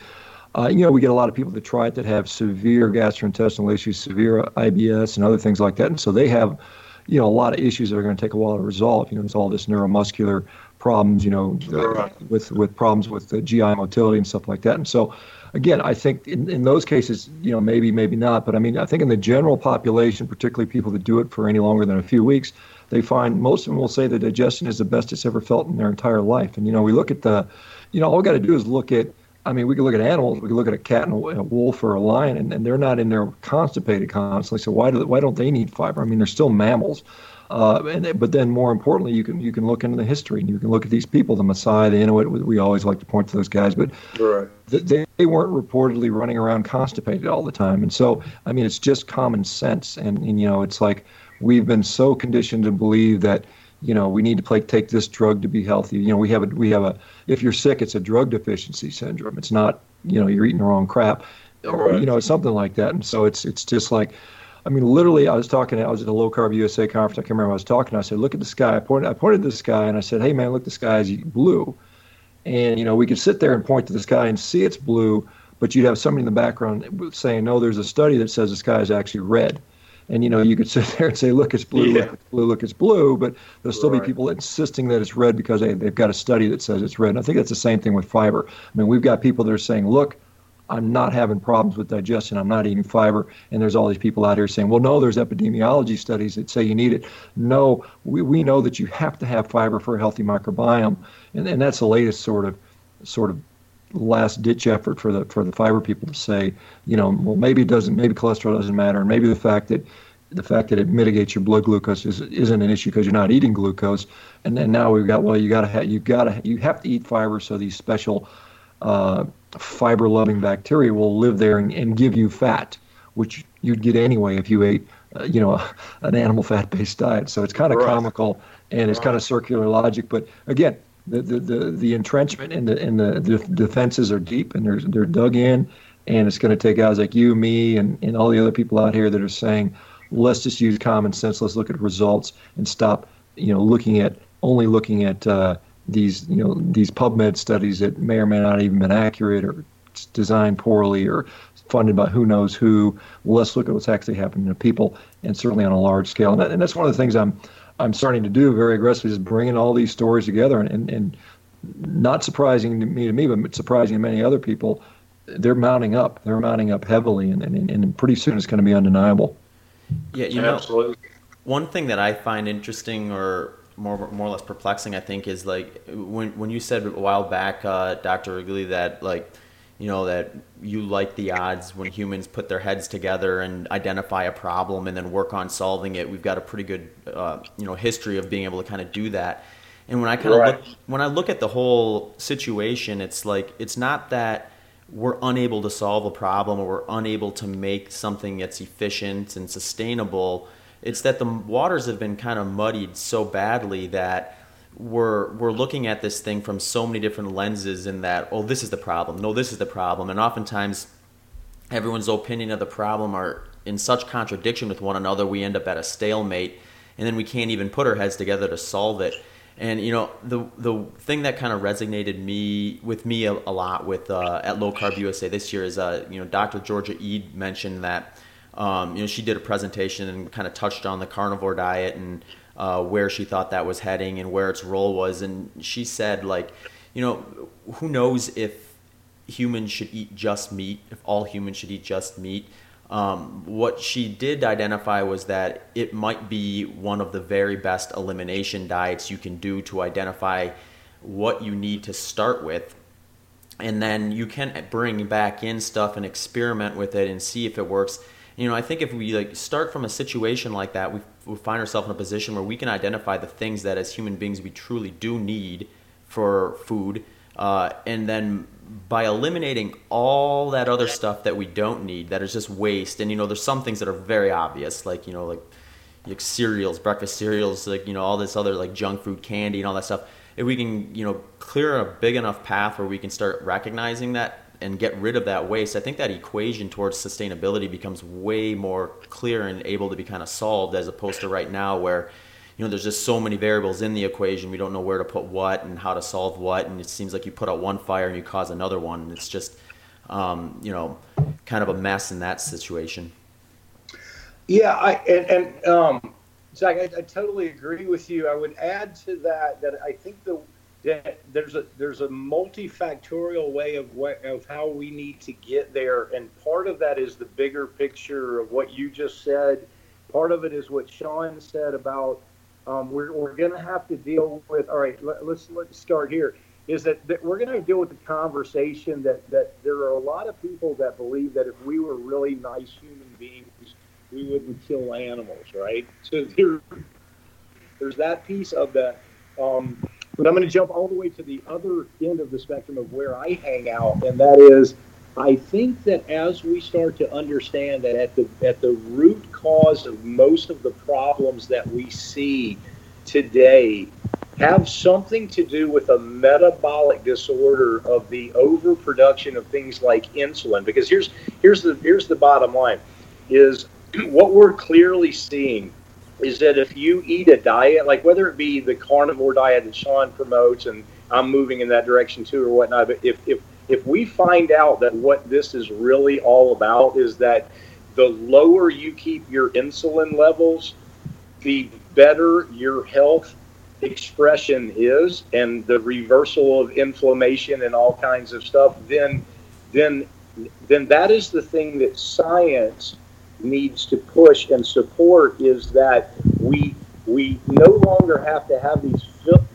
Uh, you know, we get a lot of people that try it that have severe gastrointestinal issues, severe IBS, and other things like that. And so they have, you know, a lot of issues that are going to take a while to resolve. You know, there's all this neuromuscular problems, you know, with with problems with the GI motility and stuff like that. And so, again, I think in, in those cases, you know, maybe, maybe not. But I mean, I think in the general population, particularly people that do it for any longer than a few weeks, they find most of them will say the digestion is the best it's ever felt in their entire life. And, you know, we look at the, you know, all we got to do is look at I mean, we can look at animals. We can look at a cat and a, wolf or a lion, and, and they're not in there constipated constantly. So why do why don't they need fiber? I mean, they're still mammals. Uh, and but then more importantly, you can you can look into the history and you can look at these people, the Maasai, the Inuit. We always like to point to those guys, but right. they, they weren't reportedly running around constipated all the time. And so, I mean, it's just common sense. And, and you know, it's like we've been so conditioned to believe that you know we need to play, take this drug to be healthy. You know, we have a we have a if you're sick, it's a drug deficiency syndrome. It's not you know you're eating the wrong crap, or you know something like that. And so it's it's just like. I mean, literally, I was talking. I was at a low carb USA conference. I can't remember. I was talking. I said, "Look at the sky." I pointed. I pointed to the sky, and I said, "Hey, man, look, the sky is blue." And you know, we could sit there and point to the sky and see it's blue, but you'd have somebody in the background saying, "No, there's a study that says the sky is actually red." And you know, you could sit there and say, "Look, it's blue. Yeah. Look, it's blue. Look, it's blue." But there'll still right. be people insisting that it's red because they, they've got a study that says it's red. And I think that's the same thing with fiber. I mean, we've got people that are saying, "Look, I'm not having problems with digestion. I'm not eating fiber." And there's all these people out here saying, "Well, no, there's epidemiology studies that say you need it." No, we, we know that you have to have fiber for a healthy microbiome, and, and that's the latest sort of sort of last ditch effort for the for the fiber people to say, you know, well maybe it doesn't, maybe cholesterol doesn't matter, and maybe the fact that the fact that it mitigates your blood glucose is, isn't an issue because you're not eating glucose. And then now we've got well, you got to have you got to you have to eat fiber so these special uh, fiber-loving bacteria will live there and, and, give you fat, which you'd get anyway if you ate, uh, you know, an animal fat-based diet. So it's kind of right. comical and it's right. kind of circular logic. But again, the, the, the, the entrenchment and the and the, the defenses are deep and they're they're dug in, and it's going to take guys like you, me, and, and all the other people out here that are saying, let's just use common sense. Let's look at results and stop, you know, looking at only looking at uh, these you know these PubMed studies that may or may not even been accurate or designed poorly or funded by who knows who. let's look at what's actually happening to people, and certainly on a large scale. And, that, and that's one of the things I'm I'm starting to do very aggressively is bringing all these stories together and, and, and not surprising to me to me, but surprising to many other people. They're mounting up. They're mounting up heavily, and, and, and pretty soon it's going to be undeniable. Yeah, you know, Absolutely. one thing that I find interesting or more more or less perplexing, I think, is like when when you said a while back, uh, Dr. Wrigley, that like you know that you like the odds when humans put their heads together and identify a problem and then work on solving it. We've got a pretty good uh, you know history of being able to kind of do that. And when I kind of right. look when I look at the whole situation, it's like it's not that we're unable to solve a problem or we're unable to make something that's efficient and sustainable. It's that the waters have been kind of muddied so badly that we're we're looking at this thing from so many different lenses in that oh this is the problem no this is the problem and oftentimes everyone's opinion of the problem are in such contradiction with one another we end up at a stalemate and then we can't even put our heads together to solve it and you know the the thing that kind of resonated me with me a, a lot with uh, at Low Carb USA this year is uh, you know Dr. Georgia Ede mentioned that um, you know she did a presentation and kind of touched on the carnivore diet and uh, where she thought that was heading and where its role was. And she said, like, you know, who knows if humans should eat just meat, if all humans should eat just meat. Um, what she did identify was that it might be one of the very best elimination diets you can do to identify what you need to start with. And then you can bring back in stuff and experiment with it and see if it works you know, I think if we like start from a situation like that, we, we find ourselves in a position where we can identify the things that as human beings we truly do need for food, uh, and then by eliminating all that other stuff that we don't need, that is just waste. And you know, there's some things that are very obvious, like you know, like like cereals, breakfast cereals, like you know, all this other like junk food, candy, and all that stuff. If we can, you know, clear a big enough path where we can start recognizing that and get rid of that waste, I think that equation towards sustainability becomes way more clear and able to be kind of solved as opposed to right now where you know there's just so many variables in the equation we don't know where to put what and how to solve what and it seems like you put out one fire and you cause another one and it's just um, you know, kind of a mess in that situation. Yeah, I, and, and um, Zach, I, I, totally agree with you. I would add to that that I think the that there's a there's a multifactorial way of what of how we need to get there, and part of that is the bigger picture of what you just said. Part of it is what Shawn said about um, we're, we're going to have to deal with. All right, let, let's let's start here. Is that, that we're going to deal with the conversation that that there are a lot of people that believe that if we were really nice human beings, we wouldn't kill animals, right? So there, there's that piece of that. Um, but I'm going to jump all the way to the other end of the spectrum of where I hang out, and that is, I think that as we start to understand that at the at the root cause of most of the problems that we see today have something to do with a metabolic disorder of the overproduction of things like insulin. Because here's here's the here's the bottom line is what we're clearly seeing is that if you eat a diet, like whether it be the carnivore diet that Shawn promotes, and I'm moving in that direction too, or whatnot, but if, if, if we find out that what this is really all about is that the lower you keep your insulin levels, the better your health expression is, and the reversal of inflammation and all kinds of stuff, then then then that is the thing that science needs to push and support is that we we no longer have to have these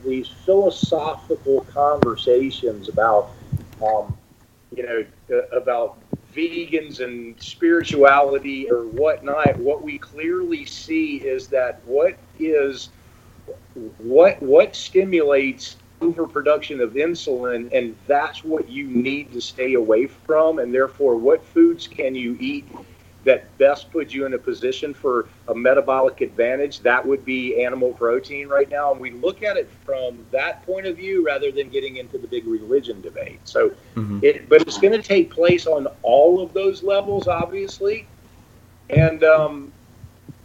these philosophical conversations about um, you know uh, about vegans and spirituality or whatnot. What we clearly see is that what is what what stimulates overproduction of insulin and that's what you need to stay away from and therefore what foods can you eat that best puts you in a position for a metabolic advantage, that would be animal protein right now. And we look at it from that point of view rather than getting into the big religion debate. So, mm-hmm. it, but it's going to take place on all of those levels, obviously. And, um,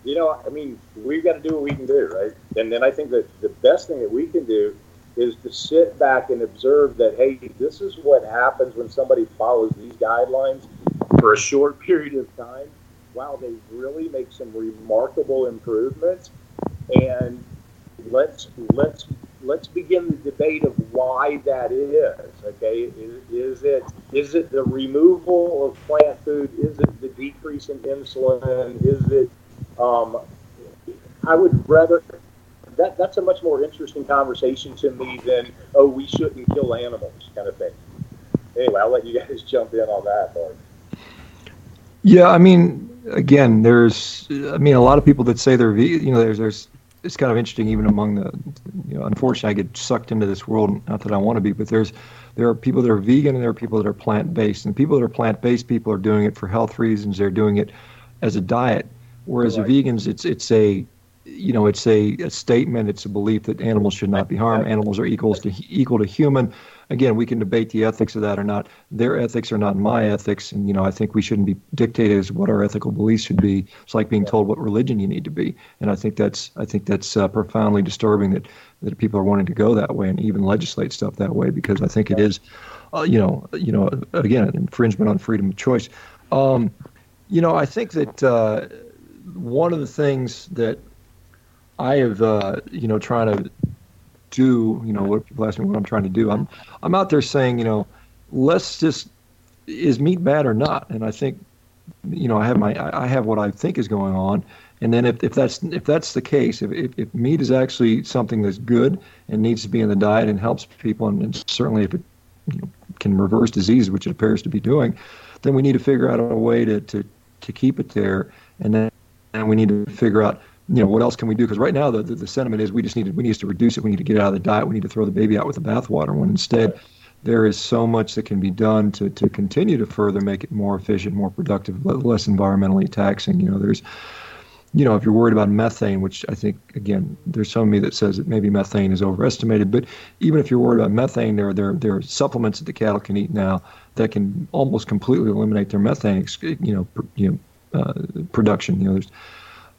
you know, I mean, we've got to do what we can do, right? And then I think that the best thing that we can do is to sit back and observe that, hey, this is what happens when somebody follows these guidelines for a short period of time, wow, they really make some remarkable improvements. And let's let's let's begin the debate of why that is. Okay, is, it is it the removal of plant food? Is it the decrease in insulin? Is it? Um, I would rather that that's a much more interesting conversation to me than oh we shouldn't kill animals kind of thing. Anyway, I'll let you guys jump in on that part. Yeah, I mean, again, there's, I mean, a lot of people that say they're, you know, there's, there's, it's kind of interesting even among the, you know, unfortunately, I get sucked into this world. Not that I want to be, but there's, there are people that are vegan and there are people that are plant based, and people that are plant based, people are doing it for health reasons. They're doing it as a diet, whereas right. vegans, it's, it's a, you know, it's a, a statement. It's a belief that animals should not be harmed. Animals are equals to equal to human again, we can debate the ethics of that or not. Their ethics are not my ethics, and you know, I think we shouldn't be dictated as what our ethical beliefs should be. It's like being told what religion you need to be, and I think that's I think that's uh, profoundly disturbing that that people are wanting to go that way and even legislate stuff that way because I think it is, uh, you know, you know, again, an infringement on freedom of choice. Um, you know, I think that uh, one of the things that I have, uh, you know, trying to do, you know, what people ask me what I'm trying to do. I'm I'm out there saying, you know, let's just is meat bad or not? And I think, you know, I have my I have what I think is going on. And then if, if that's if that's the case, if, if, if meat is actually something that's good and needs to be in the diet and helps people, and, and certainly if it you know, can reverse disease, which it appears to be doing, then we need to figure out a way to, to, to keep it there. And then and we need to figure out you know, what else can we do? Because right now the, the, the, sentiment is we just need to, we need to reduce it. We need to get it out of the diet. We need to throw the baby out with the bathwater. When instead, there is so much that can be done to, to continue to further make it more efficient, more productive, less environmentally taxing. You know, there's, you know, if you're worried about methane, which I think again, there's some of me that says that maybe methane is overestimated, but even if you're worried about methane, there there there are supplements that the cattle can eat now that can almost completely eliminate their methane, you know, you know, uh, production. You know, there's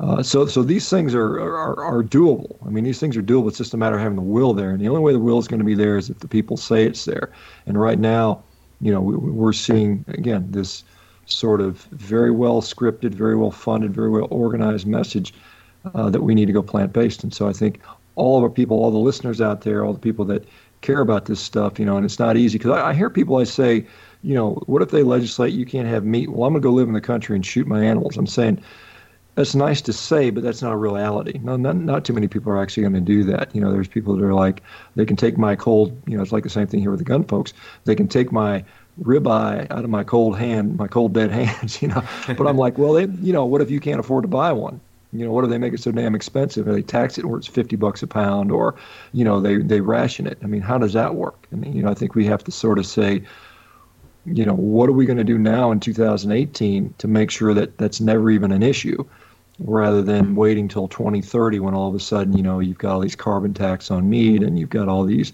uh, so, so these things are, are, are doable. I mean, these things are doable. It's just a matter of having the will there. And the only way the will is going to be there is if the people say it's there. And right now, you know, we, we're seeing again this sort of very well scripted, very well funded, very well organized message uh, that we need to go plant based. And so I think all of our people, all the listeners out there, all the people that care about this stuff, you know, and it's not easy because I, I hear people I say, you know, what if they legislate you can't have meat? Well, I'm going to go live in the country and shoot my animals. I'm saying that's nice to say, but that's not a reality. No, not, not too many people are actually going to do that. You know, there's people that are like, they can take my cold, you know, it's like the same thing here with the gun folks. They can take my ribeye out of my cold hand, my cold dead hands, you know. But I'm like, well, they, you know, what if you can't afford to buy one? You know, what if they make it so damn expensive? They tax it where it's 50 bucks a pound, or, you know, they, they ration it. I mean, how does that work? I mean, you know, I think we have to sort of say, you know, what are we going to do now in 2018 to make sure that that's never even an issue? Rather than waiting till 2030 when all of a sudden you know you've got all these carbon tax on meat and you've got all these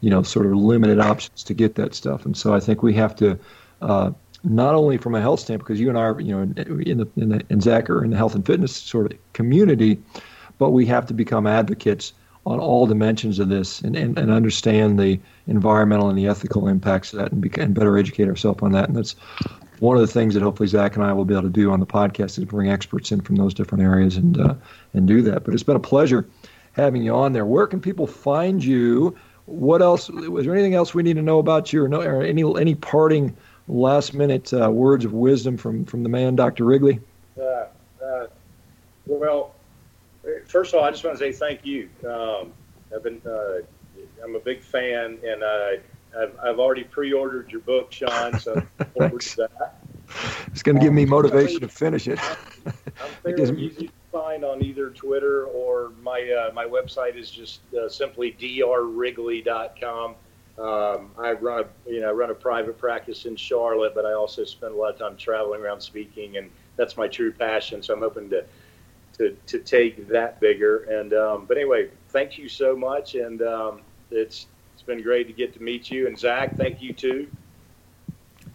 you know sort of limited options to get that stuff. And so i think we have to uh, not only from a health standpoint because you and i are you know in the in the in zach are in the health and fitness sort of community but we have to become advocates on all dimensions of this and, and, and understand the environmental and the ethical impacts of that and, be, and better educate ourselves on that. And that's one of the things that hopefully Zach and I will be able to do on the podcast is bring experts in from those different areas and uh, and do that. But it's been a pleasure having you on there. Where can people find you? What else? Was there anything else we need to know about you, or, no, or any any parting last minute uh, words of wisdom from from the man, Dr. Wrigley? Uh, uh, well, first of all, I just want to say thank you. Um, I've been uh, I'm a big fan, and I've, I've already pre-ordered your book, Shawn. So forward to that. It's going to give me motivation to finish it. I'm easy to find on either Twitter or my uh, my website is just uh, simply drwrigley.com. Um, I run a you know run a private practice in Charlotte, but I also spend a lot of time traveling around speaking, and that's my true passion. So I'm hoping to to, to take that bigger. And um, but anyway, thank you so much, and um, it's been great to get to meet you. And Zach, thank you too.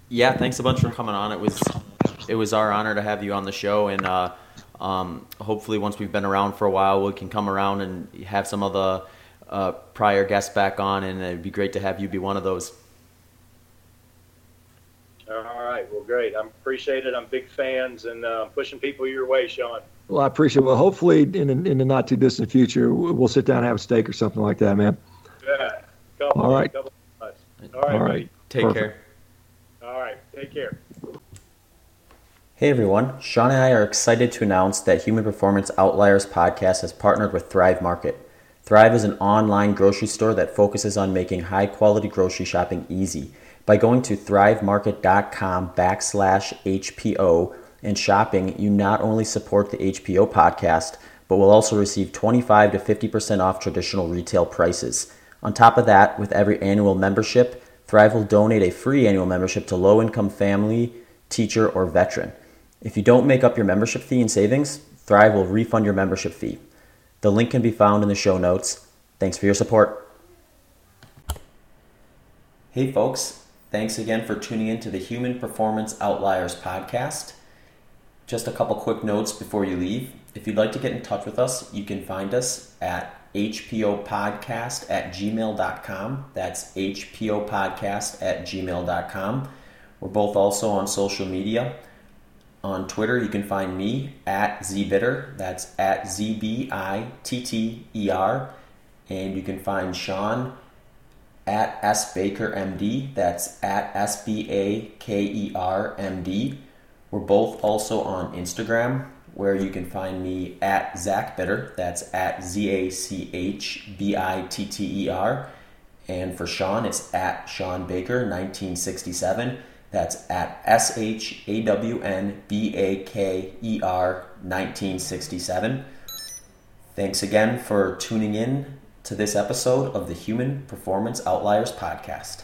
Yeah, thanks a bunch for coming on. It was it was our honor to have you on the show, and uh, um, hopefully, once we've been around for a while, we can come around and have some of the uh, prior guests back on, and it'd be great to have you be one of those. All right, well, great. I appreciate it. I'm big fans and uh, pushing people your way, Shawn. Well, I appreciate. It. Well, hopefully, in in the not too distant future, we'll sit down and have a steak or something like that, man. Yeah. Couple, All right. Couple All right. All right. Take Perfect. care. All right. Take care. Hey everyone, Shawn and I are excited to announce that Human Performance Outliers podcast has partnered with Thrive Market. Thrive is an online grocery store that focuses on making high quality grocery shopping easy. By going to thrivemarket.com backslash HPO and shopping, you not only support the HPO podcast, but will also receive 25 to 50% off traditional retail prices. On top of that, with every annual membership, Thrive will donate a free annual membership to low income family, teacher, or veteran. If you don't make up your membership fee and savings, Thrive will refund your membership fee. The link can be found in the show notes. Thanks for your support. Hey, folks. Thanks again for tuning in to the Human Performance Outliers podcast. Just a couple quick notes before you leave. If you'd like to get in touch with us, you can find us at hpopodcast at gmail.com. That's hpopodcast at gmail.com. We're both also on social media. On Twitter, you can find me at zbitter. That's at Z B I T T E R. And you can find Shawn at S Baker MD. That's at S B A K E R M D. We're both also on Instagram where you can find me at Zach Bitter. That's at Z A C H B I T T E R. And for Shawn, it's at Shawn Baker 1967. That's at S H A W N B A K E R 1967. Thanks again for tuning in to this episode of the Human Performance Outliers Podcast.